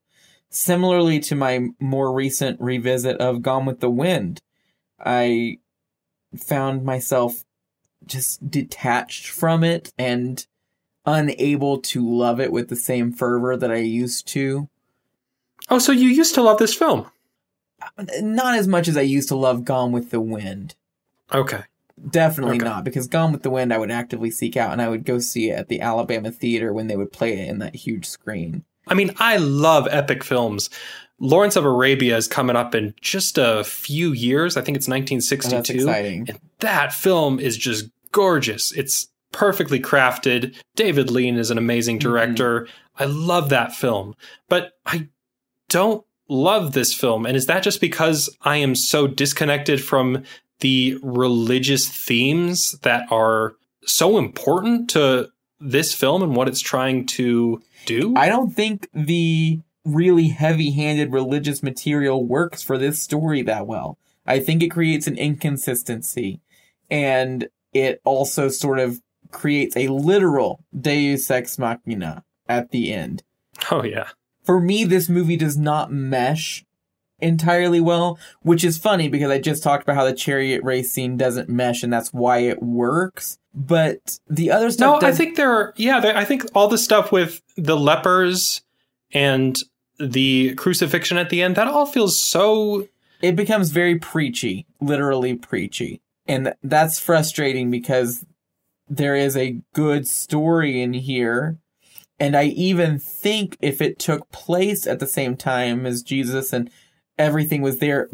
Similarly to my more recent revisit of Gone with the Wind, I found myself just detached from it and unable to love it with the same fervor that I used to. Oh, so you used to love this film? Not as much as I used to love Gone with the Wind. Okay. Definitely Okay. not, because Gone with the Wind I would actively seek out and I would go see it at the Alabama Theater when they would play it in that huge screen. I mean, I love epic films. Lawrence of Arabia is coming up in just a few years. I think it's And Oh, that's 1962. exciting. And that film is just gorgeous. It's perfectly crafted. David Lean is an amazing mm-hmm. director. I love that film. But I don't love this film. And is that just because I am so disconnected from the religious themes that are so important to this film and what it's trying to do? I don't think the really heavy handed religious material works for this story that well. I think it creates an inconsistency and it also sort of creates a literal deus ex machina at the end. oh, yeah. For me, this movie does not mesh entirely well, which is funny because I just talked about how the chariot race scene doesn't mesh and that's why it works. But the other stuff. No, stuff I think there are. Yeah, I think all the stuff with the lepers and the crucifixion at the end that all feels so. it becomes very preachy, literally preachy. And that's frustrating because there is a good story in here. And I even think if it took place at the same time as Jesus and everything was there,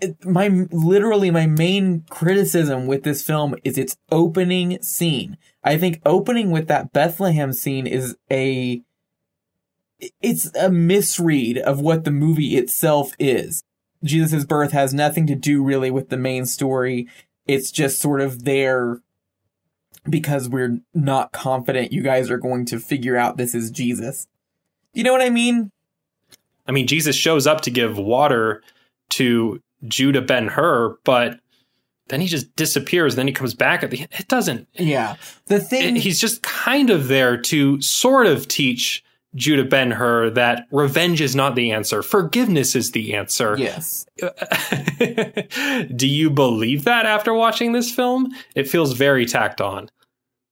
it, my literally my main criticism with this film is its opening scene. I think opening with that Bethlehem scene is a it's a misread of what the movie itself is. Jesus' birth has nothing to do really with the main story. It's just sort of there because we're not confident you guys are going to figure out this is Jesus. You know what I mean? I mean, Jesus shows up to give water to Judah Ben Hur, but then he just disappears. Then he comes back at the end. It doesn't. Yeah. The thing. It, he's just kind of there to sort of teach Judah Ben Hur that revenge is not the answer. Forgiveness is the answer. Yes. Do you believe that after watching this film? It feels very tacked on.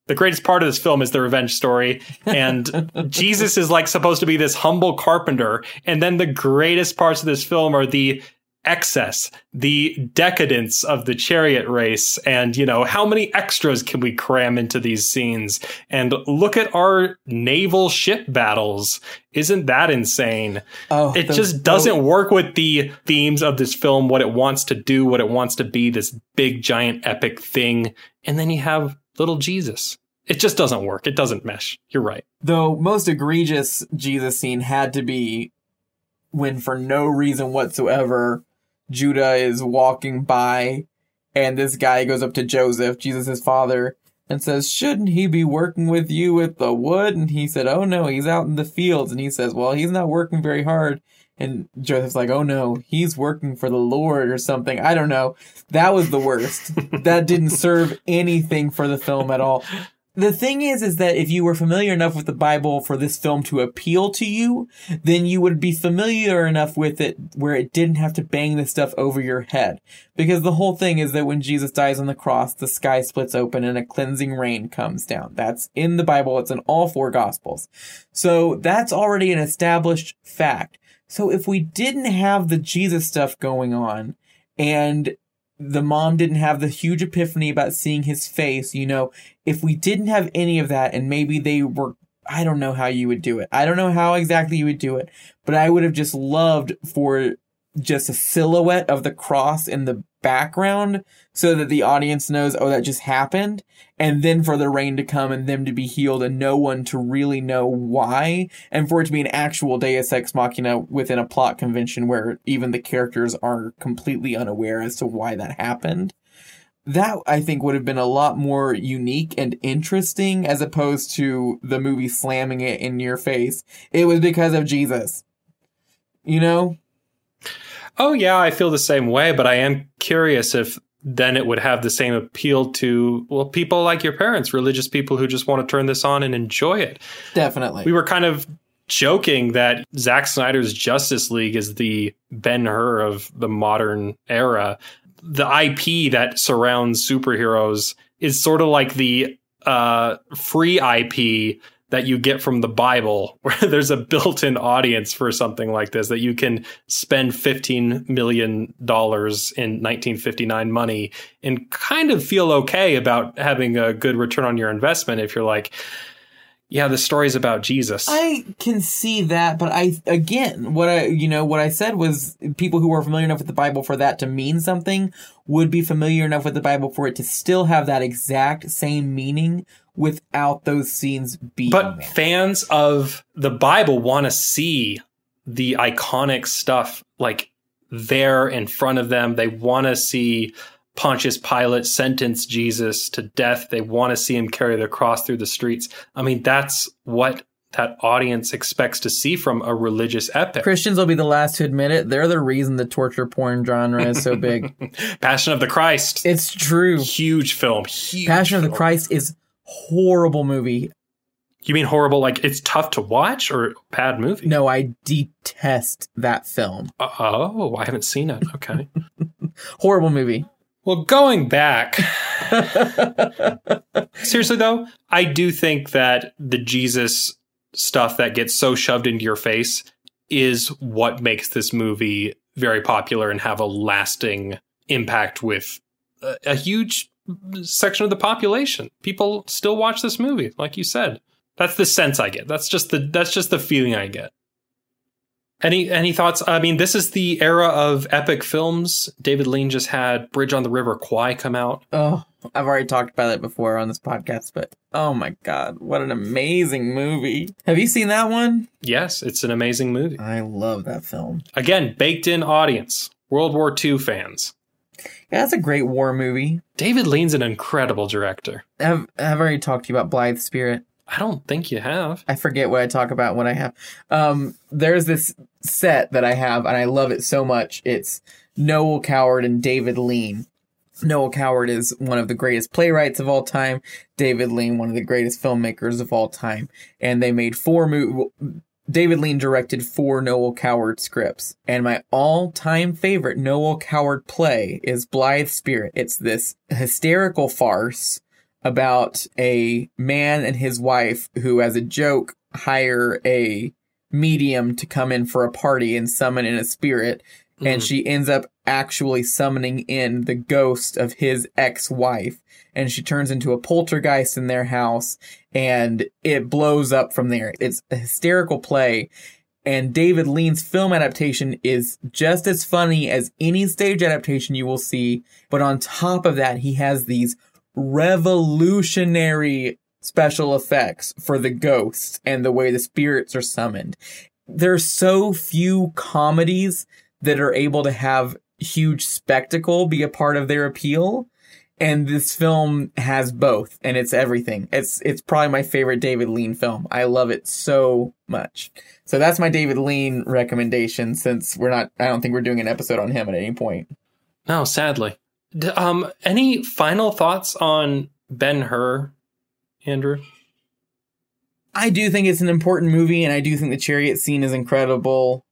The greatest part of this film is the revenge story, and Jesus is like supposed to be this humble carpenter, and then the greatest parts of this film are the excess, the decadence of the chariot race, and you know, how many extras can we cram into these scenes? And look at our naval ship battles. Isn't that insane? Oh, it the, just doesn't oh. work with the themes of this film, what it wants to do, what it wants to be, this big, giant, epic thing. And then you have little Jesus. It just doesn't work. It doesn't mesh. You're right. Though most egregious Jesus scene had to be when for no reason whatsoever Judah is walking by and this guy goes up to Joseph, Jesus' father, and says, Shouldn't he be working with you with the wood? And he said, Oh no, he's out in the fields. And he says, Well, he's not working very hard. And Joseph's like, Oh no, he's working for the Lord or something. I don't know. That was the worst. that didn't serve anything for the film at all the thing is, is that if you were familiar enough with the Bible for this film to appeal to you, then you would be familiar enough with it where it didn't have to bang this stuff over your head. Because the whole thing is that when Jesus dies on the cross, the sky splits open and a cleansing rain comes down. That's in the Bible. It's in all four gospels. So that's already an established fact. So if we didn't have the Jesus stuff going on and the mom didn't have the huge epiphany about seeing his face. You know, if we didn't have any of that and maybe they were, I don't know how you would do it. I don't know how exactly you would do it, but I would have just loved for just a silhouette of the cross in the background so that the audience knows, oh, that just happened. And then for the rain to come and them to be healed and no one to really know why. And for it to be an actual deus ex machina within a plot convention where even the characters are completely unaware as to why that happened. That I think would have been a lot more unique and interesting as opposed to the movie slamming it in your face. It was because of Jesus. You know? Oh yeah, I feel the same way, but I am curious if then it would have the same appeal to well people like your parents, religious people who just want to turn this on and enjoy it. Definitely. We were kind of joking that Zack Snyder's Justice League is the Ben Hur of the modern era. The IP that surrounds superheroes is sort of like the uh, free IP that you get from the Bible, where there's a built in audience for something like this, that you can spend $15 million in 1959 money and kind of feel okay about having a good return on your investment if you're like, yeah, the story's about Jesus. I can see that, but I again, what I you know what I said was people who are familiar enough with the Bible for that to mean something would be familiar enough with the Bible for it to still have that exact same meaning without those scenes being. But there. fans of the Bible want to see the iconic stuff like there in front of them. They want to see Pontius Pilate sentence Jesus to death. They want to see him carry the cross through the streets. I mean, that's what that audience expects to see from a religious epic. Christians will be the last to admit it. They're the reason the torture porn genre is so big. Passion of the Christ. It's true. Huge film. Huge Passion film. of the Christ is horrible movie. You mean horrible? Like it's tough to watch or bad movie? No, I detest that film. Uh, oh, I haven't seen it. Okay. horrible movie. Well, going back, seriously though, I do think that the Jesus stuff that gets so shoved into your face is what makes this movie very popular and have a lasting impact with a, a huge section of the population. People still watch this movie, like you said. That's the sense I get. That's just the that's just the feeling I get. Any any thoughts? I mean, this is the era of epic films. David Lean just had Bridge on the River Kwai come out. Oh, I've already talked about it before on this podcast, but oh my god, what an amazing movie. Have you seen that one? Yes, it's an amazing movie. I love that film. Again, baked in audience. World War II fans. Yeah, that's a great war movie. David Lean's an incredible director. I've, I've already talked to you about Blithe Spirit. I don't think you have. I forget what I talk about when I have. Um, there's this set that I have, and I love it so much. It's Noel Coward and David Lean. Noel Coward is one of the greatest playwrights of all time. David Lean, one of the greatest filmmakers of all time. And they made four movies. David Lean directed four Noel Coward scripts. And my all time favorite Noel Coward play is Blithe Spirit. It's this hysterical farce about a man and his wife who, as a joke, hire a medium to come in for a party and summon in a spirit. And Mhm. she ends up actually summoning in the ghost of his ex wife. And she turns into a poltergeist in their house and it blows up from there. It's a hysterical play. And David Lean's film adaptation is just as funny as any stage adaptation you will see. But on top of that, he has these revolutionary special effects for the ghosts and the way the spirits are summoned. There's so few comedies that are able to have huge spectacle be a part of their appeal. And this film has both and it's everything. It's, it's probably my favorite David Lean film. I love it so much. So that's my David Lean recommendation since we're not, I don't think we're doing an episode on him at any point. No, sadly. D- um, any final thoughts on Ben Hur, Andrew? I do think it's an important movie, and I do think the chariot scene is incredible.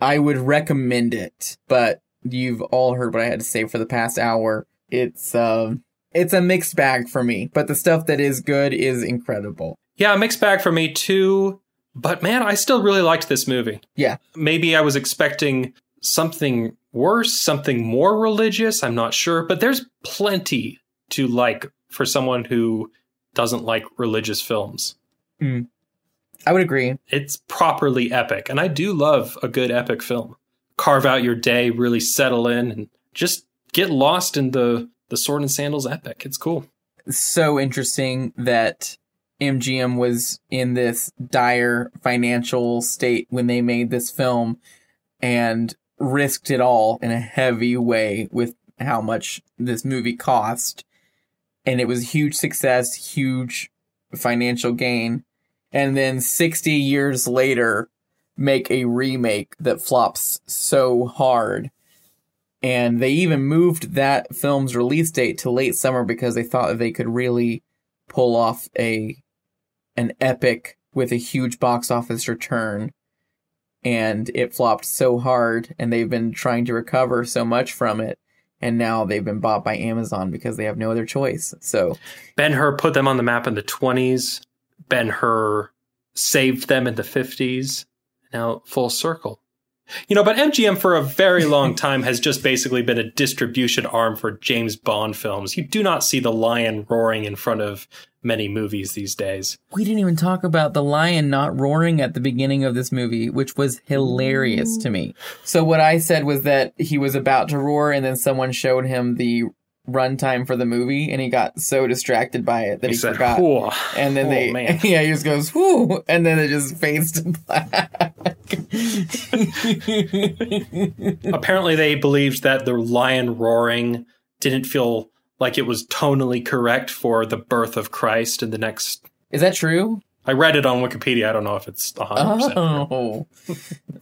I would recommend it, but you've all heard what I had to say for the past hour. It's um, it's a mixed bag for me, but the stuff that is good is incredible. Yeah, mixed bag for me too. But man, I still really liked this movie. Yeah. Maybe I was expecting something worse, something more religious. I'm not sure. But there's plenty to like for someone who doesn't like religious films. I would agree. It's properly epic. And I do love a good epic film. Carve out your day, really settle in, and just get lost in the, the sword and sandals epic. It's cool. so interesting that MGM was in this dire financial state when they made this film and risked it all in a heavy way with how much this movie cost. And it was a huge success, huge financial gain. And then 60 years later, make a remake that flops so hard and they even moved that film's release date to late summer because they thought they could really pull off a an epic with a huge box office return and it flopped so hard and they've been trying to recover so much from it and now they've been bought by Amazon because they have no other choice. So, Ben Hur put them on the map in the 20s. Ben Hur saved them in the 50s. Now, full circle. You know, but MGM for a very long time has just basically been a distribution arm for James Bond films. You do not see the lion roaring in front of many movies these days. we didn't even talk about the lion not roaring at the beginning of this movie, which was hilarious to me. So what I said was that he was about to roar and then someone showed him the runtime for the movie and he got so distracted by it that he, He said, forgot. "Whoa." And then Oh, they, man. yeah, he just goes, whoo, and then it just fades to black. Apparently, they believed that the lion roaring didn't feel like it was tonally correct for the birth of Christ in the next. Is that true? I read it on Wikipedia. I don't know if it's 100%. Oh,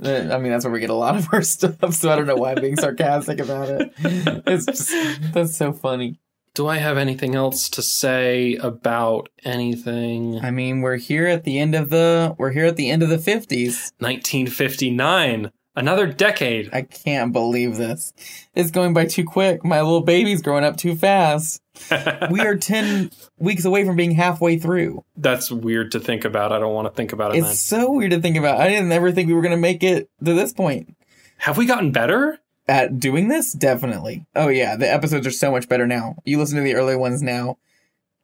I mean that's where we get a lot of our stuff. So I don't know why I'm being sarcastic about it. It's just that's so funny. Do I have anything else to say about anything? I mean, we're here at the end of the we're here at the end of the fifties. 1959, another decade. I can't believe this. It's going by too quick. My little baby's growing up too fast. We are ten weeks away from being halfway through. That's weird to think about. I don't want to think about it. It's Then. so weird to think about. I didn't ever think we were gonna make it to this point. Have we gotten better? At doing this, definitely. Oh yeah, the episodes are so much better now. You listen to the early ones now,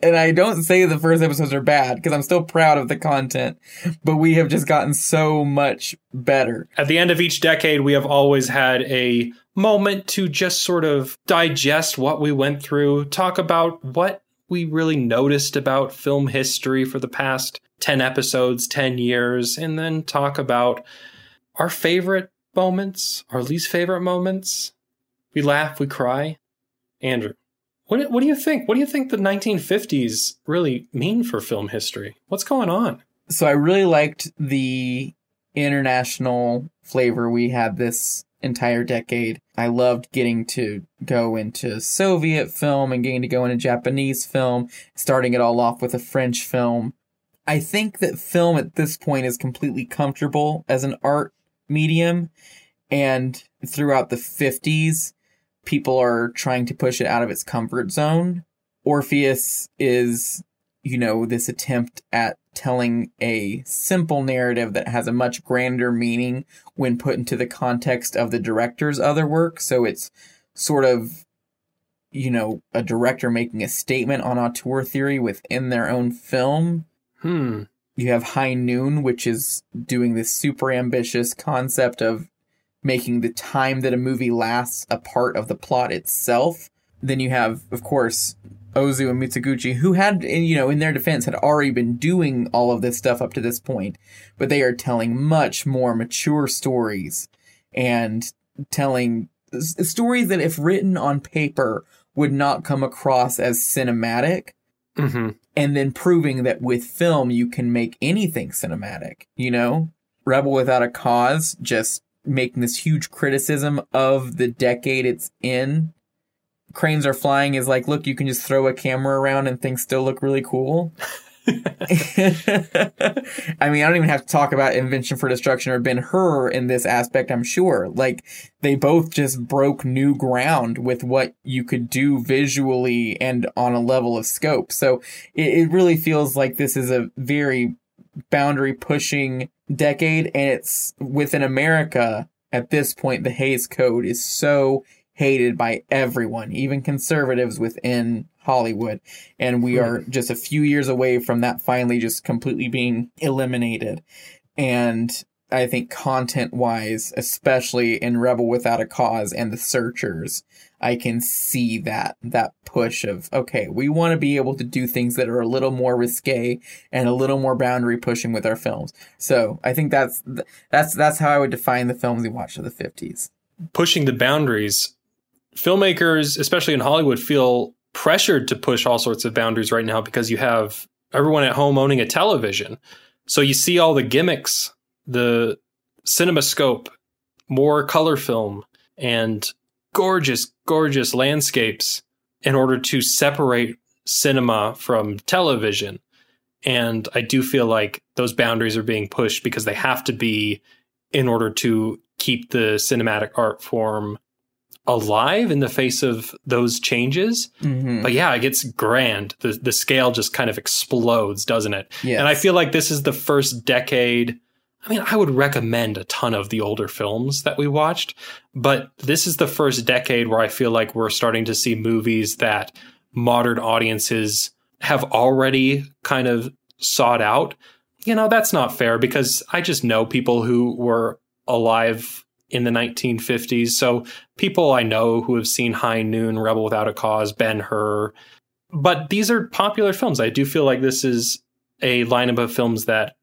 and I don't say the first episodes are bad because I'm still proud of the content, but we have just gotten so much better. At the end of each decade, we have always had a moment to just sort of digest what we went through, talk about what we really noticed about film history for the past 10 episodes, 10 years, and then talk about our favorite moments, our least favorite moments. We laugh, we cry. Andrew, what, what do you think? What do you think the 1950s really mean for film history? What's going on? So I really liked the international flavor we had this entire decade. I loved getting to go into Soviet film and getting to go into Japanese film, starting it all off with a French film. I think that film at this point is completely comfortable as an art medium. And throughout the 50s, people are trying to push it out of its comfort zone. Orpheus is, you know, this attempt at telling a simple narrative that has a much grander meaning when put into the context of the director's other work. So it's sort of, you know, a director making a statement on auteur theory within their own film. Hmm. You have High Noon, which is doing this super ambitious concept of making the time that a movie lasts a part of the plot itself. Then you have, of course, Ozu and Mizoguchi, who had, you know, in their defense, had already been doing all of this stuff up to this point, but they are telling much more mature stories and telling stories that, if written on paper, would not come across as cinematic. Mm-hmm. And then proving that with film, you can make anything cinematic, you know? Rebel Without a Cause, just making this huge criticism of the decade it's in cranes are flying is like, look, you can just throw a camera around and things still look really cool. I mean, I don't even have to talk about Invention for Destruction or Ben Hur in this aspect, I'm sure. Like, they both just broke new ground with what you could do visually and on a level of scope. So it, it really feels like this is a very boundary pushing decade. And it's within America at this point, the Hays Code is so hated by everyone, even conservatives within Hollywood. And we hmm. are just a few years away from that finally just completely being eliminated. And I think content wise, especially in Rebel Without a Cause and The Searchers, I can see that, that push of, okay, we want to be able to do things that are a little more risque and a little more boundary pushing with our films. So I think that's, that's, that's how I would define the films we watched of the 50s. Pushing the boundaries filmmakers, especially in Hollywood, feel pressured to push all sorts of boundaries right now because you have everyone at home owning a television. So you see all the gimmicks, the cinemascope, more color film, and gorgeous, gorgeous landscapes in order to separate cinema from television. And I do feel like those boundaries are being pushed because they have to be in order to keep the cinematic art form alive in the face of those changes. Mm-hmm. But yeah, it gets grand. The the scale just kind of explodes, doesn't it? Yes. And I feel like this is the first decade. I mean, I would recommend a ton of the older films that we watched, but this is the first decade where I feel like we're starting to see movies that modern audiences have already kind of sought out. You know, that's not fair because I just know people who were alive in the 1950s. So people I know who have seen High Noon, Rebel Without a Cause, Ben Hur. But these are popular films. I do feel like this is a lineup of films that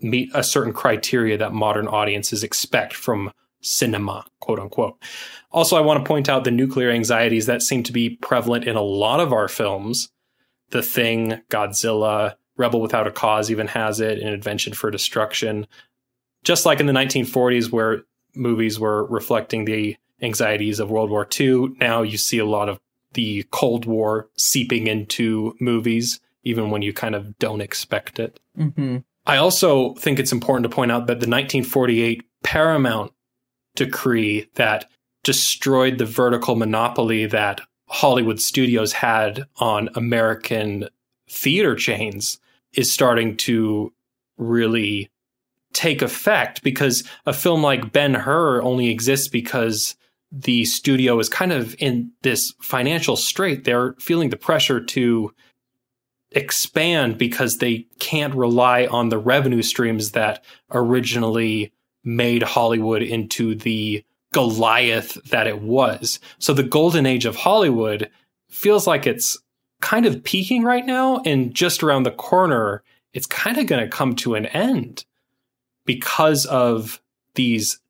meet a certain criteria that modern audiences expect from cinema, quote unquote. Also, I want to point out the nuclear anxieties that seem to be prevalent in a lot of our films. The Thing, Godzilla, Rebel Without a Cause even has it, An Invention for Destruction. Just like in the 1940s, where movies were reflecting the anxieties of World War II. Now you see a lot of the Cold War seeping into movies, even when you kind of don't expect it. Mm-hmm. I also think it's important to point out that the 1948 Paramount decree that destroyed the vertical monopoly that Hollywood studios had on American theater chains is starting to really take effect because a film like Ben Hur only exists because the studio is kind of in this financial strait. They're feeling the pressure to expand because they can't rely on the revenue streams that originally made Hollywood into the Goliath that it was. So the golden age of Hollywood feels like it's kind of peaking right now and just around the corner it's kind of going to come to an end because of these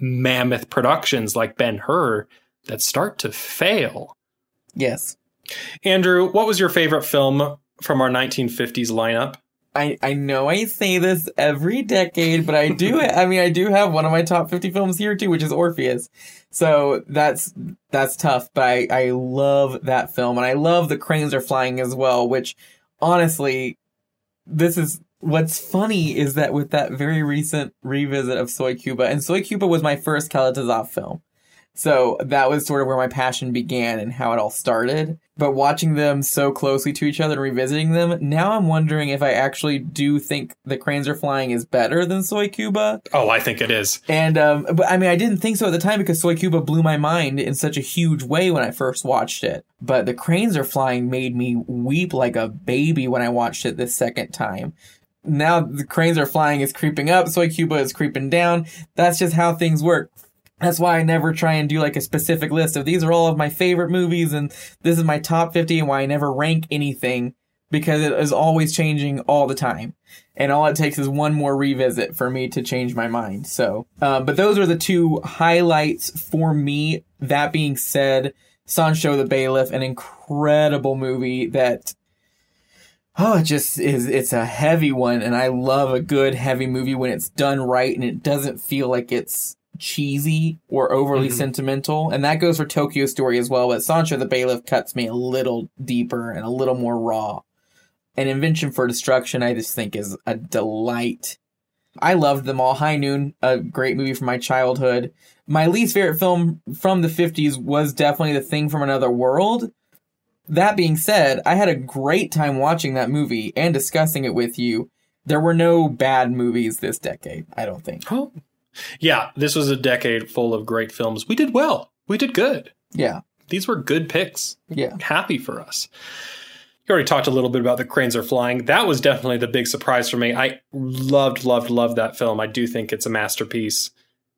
mammoth productions like Ben Hur that start to fail. Yes. Andrew, what was your favorite film from our 1950s lineup? I, I know I say this every decade, but I do. I mean, I do have one of my top 50 films here too, which is Orpheus. So that's, that's tough, but I, I love that film and I love The Cranes Are Flying as well, which honestly, this is what's funny is that with that very recent revisit of Soy Cuba, and Soy Cuba was my first Kalatozov film. So that was sort of where my passion began and how it all started. But watching them so closely to each other and revisiting them, now I'm wondering if I actually do think The Cranes Are Flying is better than Soy Cuba. Oh, I think it is. And, um, but I mean, I didn't think so at the time because Soy Cuba blew my mind in such a huge way when I first watched it. But The Cranes Are Flying made me weep like a baby when I watched it the second time now the cranes are flying is creeping up soy cuba is creeping down that's just how things work that's why I never try and do like a specific list of these are all of my favorite movies and this is my top 50 and why I never rank anything because it is always changing all the time. And all it takes is one more revisit for me to change my mind. So, uh, but those are the two highlights for me. That being said, Sansho the Bailiff, an incredible movie that oh, it just is, it's a heavy one. And I love a good heavy movie when it's done right and it doesn't feel like it's cheesy or overly mm-hmm. sentimental. And that goes for Tokyo Story as well. But Sansho the Bailiff cuts me a little deeper and a little more raw. And Invention for Destruction, I just think is a delight. I loved them all. High Noon, a great movie from my childhood. My least favorite film from the 50s was definitely The Thing from Another World. That being said, I had a great time watching that movie and discussing it with you. There were no bad movies this decade, I don't think. Oh, yeah, this was a decade full of great films. We did well. We did good. Yeah. These were good picks. Yeah. Happy for us. You already talked a little bit about the cranes are flying. That was definitely the big surprise for me. I loved, loved, loved that film. I do think it's a masterpiece.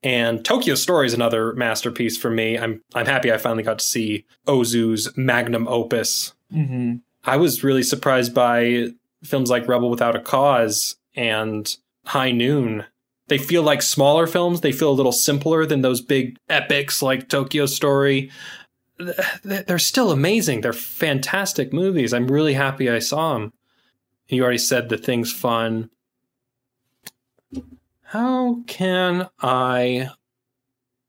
And Tokyo Story is another masterpiece for me. I'm I'm happy I finally got to see Ozu's magnum opus. Mm-hmm. I was really surprised by films like Rebel Without a Cause and High Noon they feel like smaller films. They feel a little simpler than those big epics like Tokyo Story. They're still amazing. They're fantastic movies. I'm really happy I saw them. You already said the thing's fun. How can I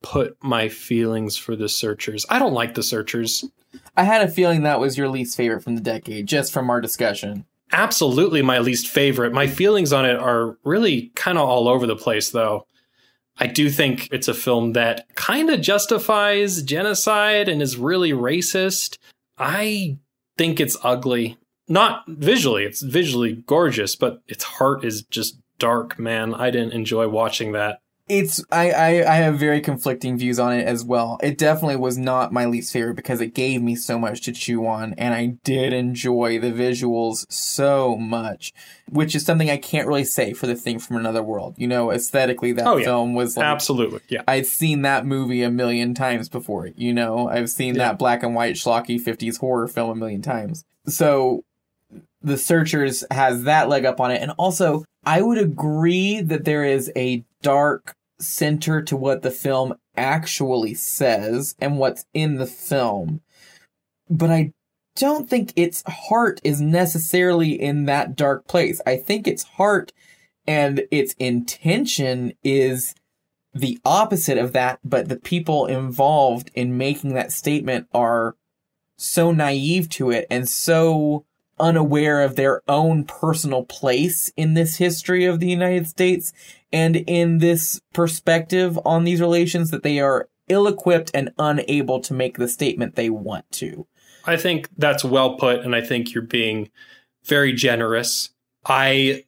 put my feelings for the searchers? I don't like the searchers. I had a feeling that was your least favorite from the decade, just from our discussion absolutely my least favorite. My feelings on it are really kind of all over the place, though. I do think it's a film that kind of justifies genocide and is really racist. I think it's ugly. Not visually, it's visually gorgeous, but its heart is just dark, man. I didn't enjoy watching that it's I, I I have very conflicting views on it as well. It definitely was not my least favorite because it gave me so much to chew on and I did enjoy the visuals so much, which is something I can't really say for the thing from another world. You know, aesthetically that oh, yeah. film was like Absolutely. Yeah. I'd seen that movie a million times before, you know. I've seen yeah. that black and white schlocky 50s horror film a million times. So the Searchers has that leg up on it and also I would agree that there is a dark center to what the film actually says and what's in the film. But I don't think its heart is necessarily in that dark place. I think its heart and its intention is the opposite of that, but the people involved in making that statement are so naive to it and so unaware of their own personal place in this history of the United States and in this perspective on these relations that they are ill equipped and unable to make the statement they want to. I think that's well put, and I think you're being very generous. I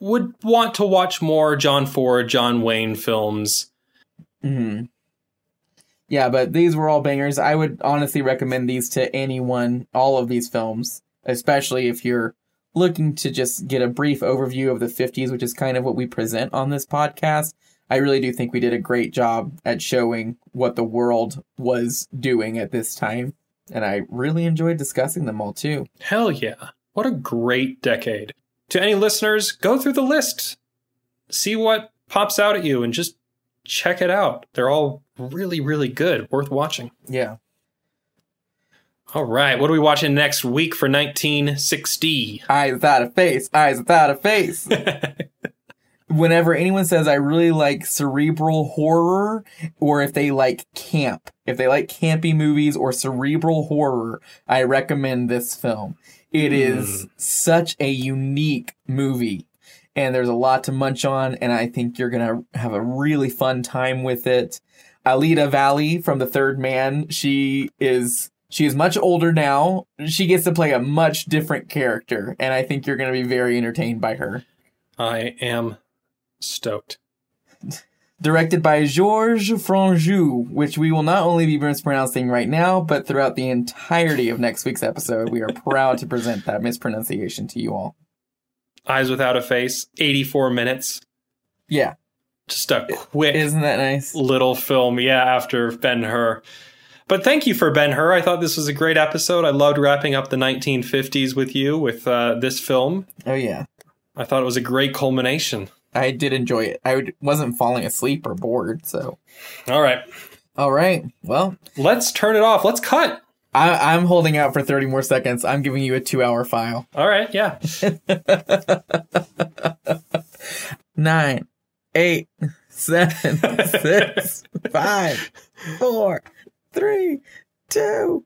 would want to watch more John Ford, John Wayne films. Mm-hmm. Yeah, but these were all bangers. I would honestly recommend these to anyone, all of these films, especially if you're looking to just get a brief overview of the 50s, which is kind of what we present on this podcast. I really do think we did a great job at showing what the world was doing at this time. And I really enjoyed discussing them all too. Hell yeah. What a great decade. To any listeners, go through the list, see what pops out at you, and just check it out. They're all really, really good, worth watching. Yeah. All right, what are we watching next week for 1960? Eyes without a face, eyes without a face. Whenever anyone says I really like cerebral horror, or if they like camp, if they like campy movies or cerebral horror, I recommend this film. It hmm. is such a unique movie and there's a lot to munch on and I think you're going to have a really fun time with it. Alida Valli from The Third Man, she is she is much older now. She gets to play a much different character and I think you're going to be very entertained by her. I am stoked. Directed by Georges Franju, which we will not only be mispronouncing right now, but throughout the entirety of next week's episode. We are proud to present that mispronunciation to you all. Eyes Without a Face, 84 minutes. Yeah. Just a quick Isn't that nice? little film, yeah, after Ben Hur. But thank you for Ben Hur. I thought this was a great episode. I loved wrapping up the 1950s with you with uh, this film. Oh, yeah. I thought it was a great culmination. I did enjoy it. I wasn't falling asleep or bored, so. All right, All right. Well, let's turn it off. Let's cut. I, I'm holding out for 30 more seconds. I'm giving you a two hour file. All right, yeah. Nine, eight, seven, six, five, four, three, two.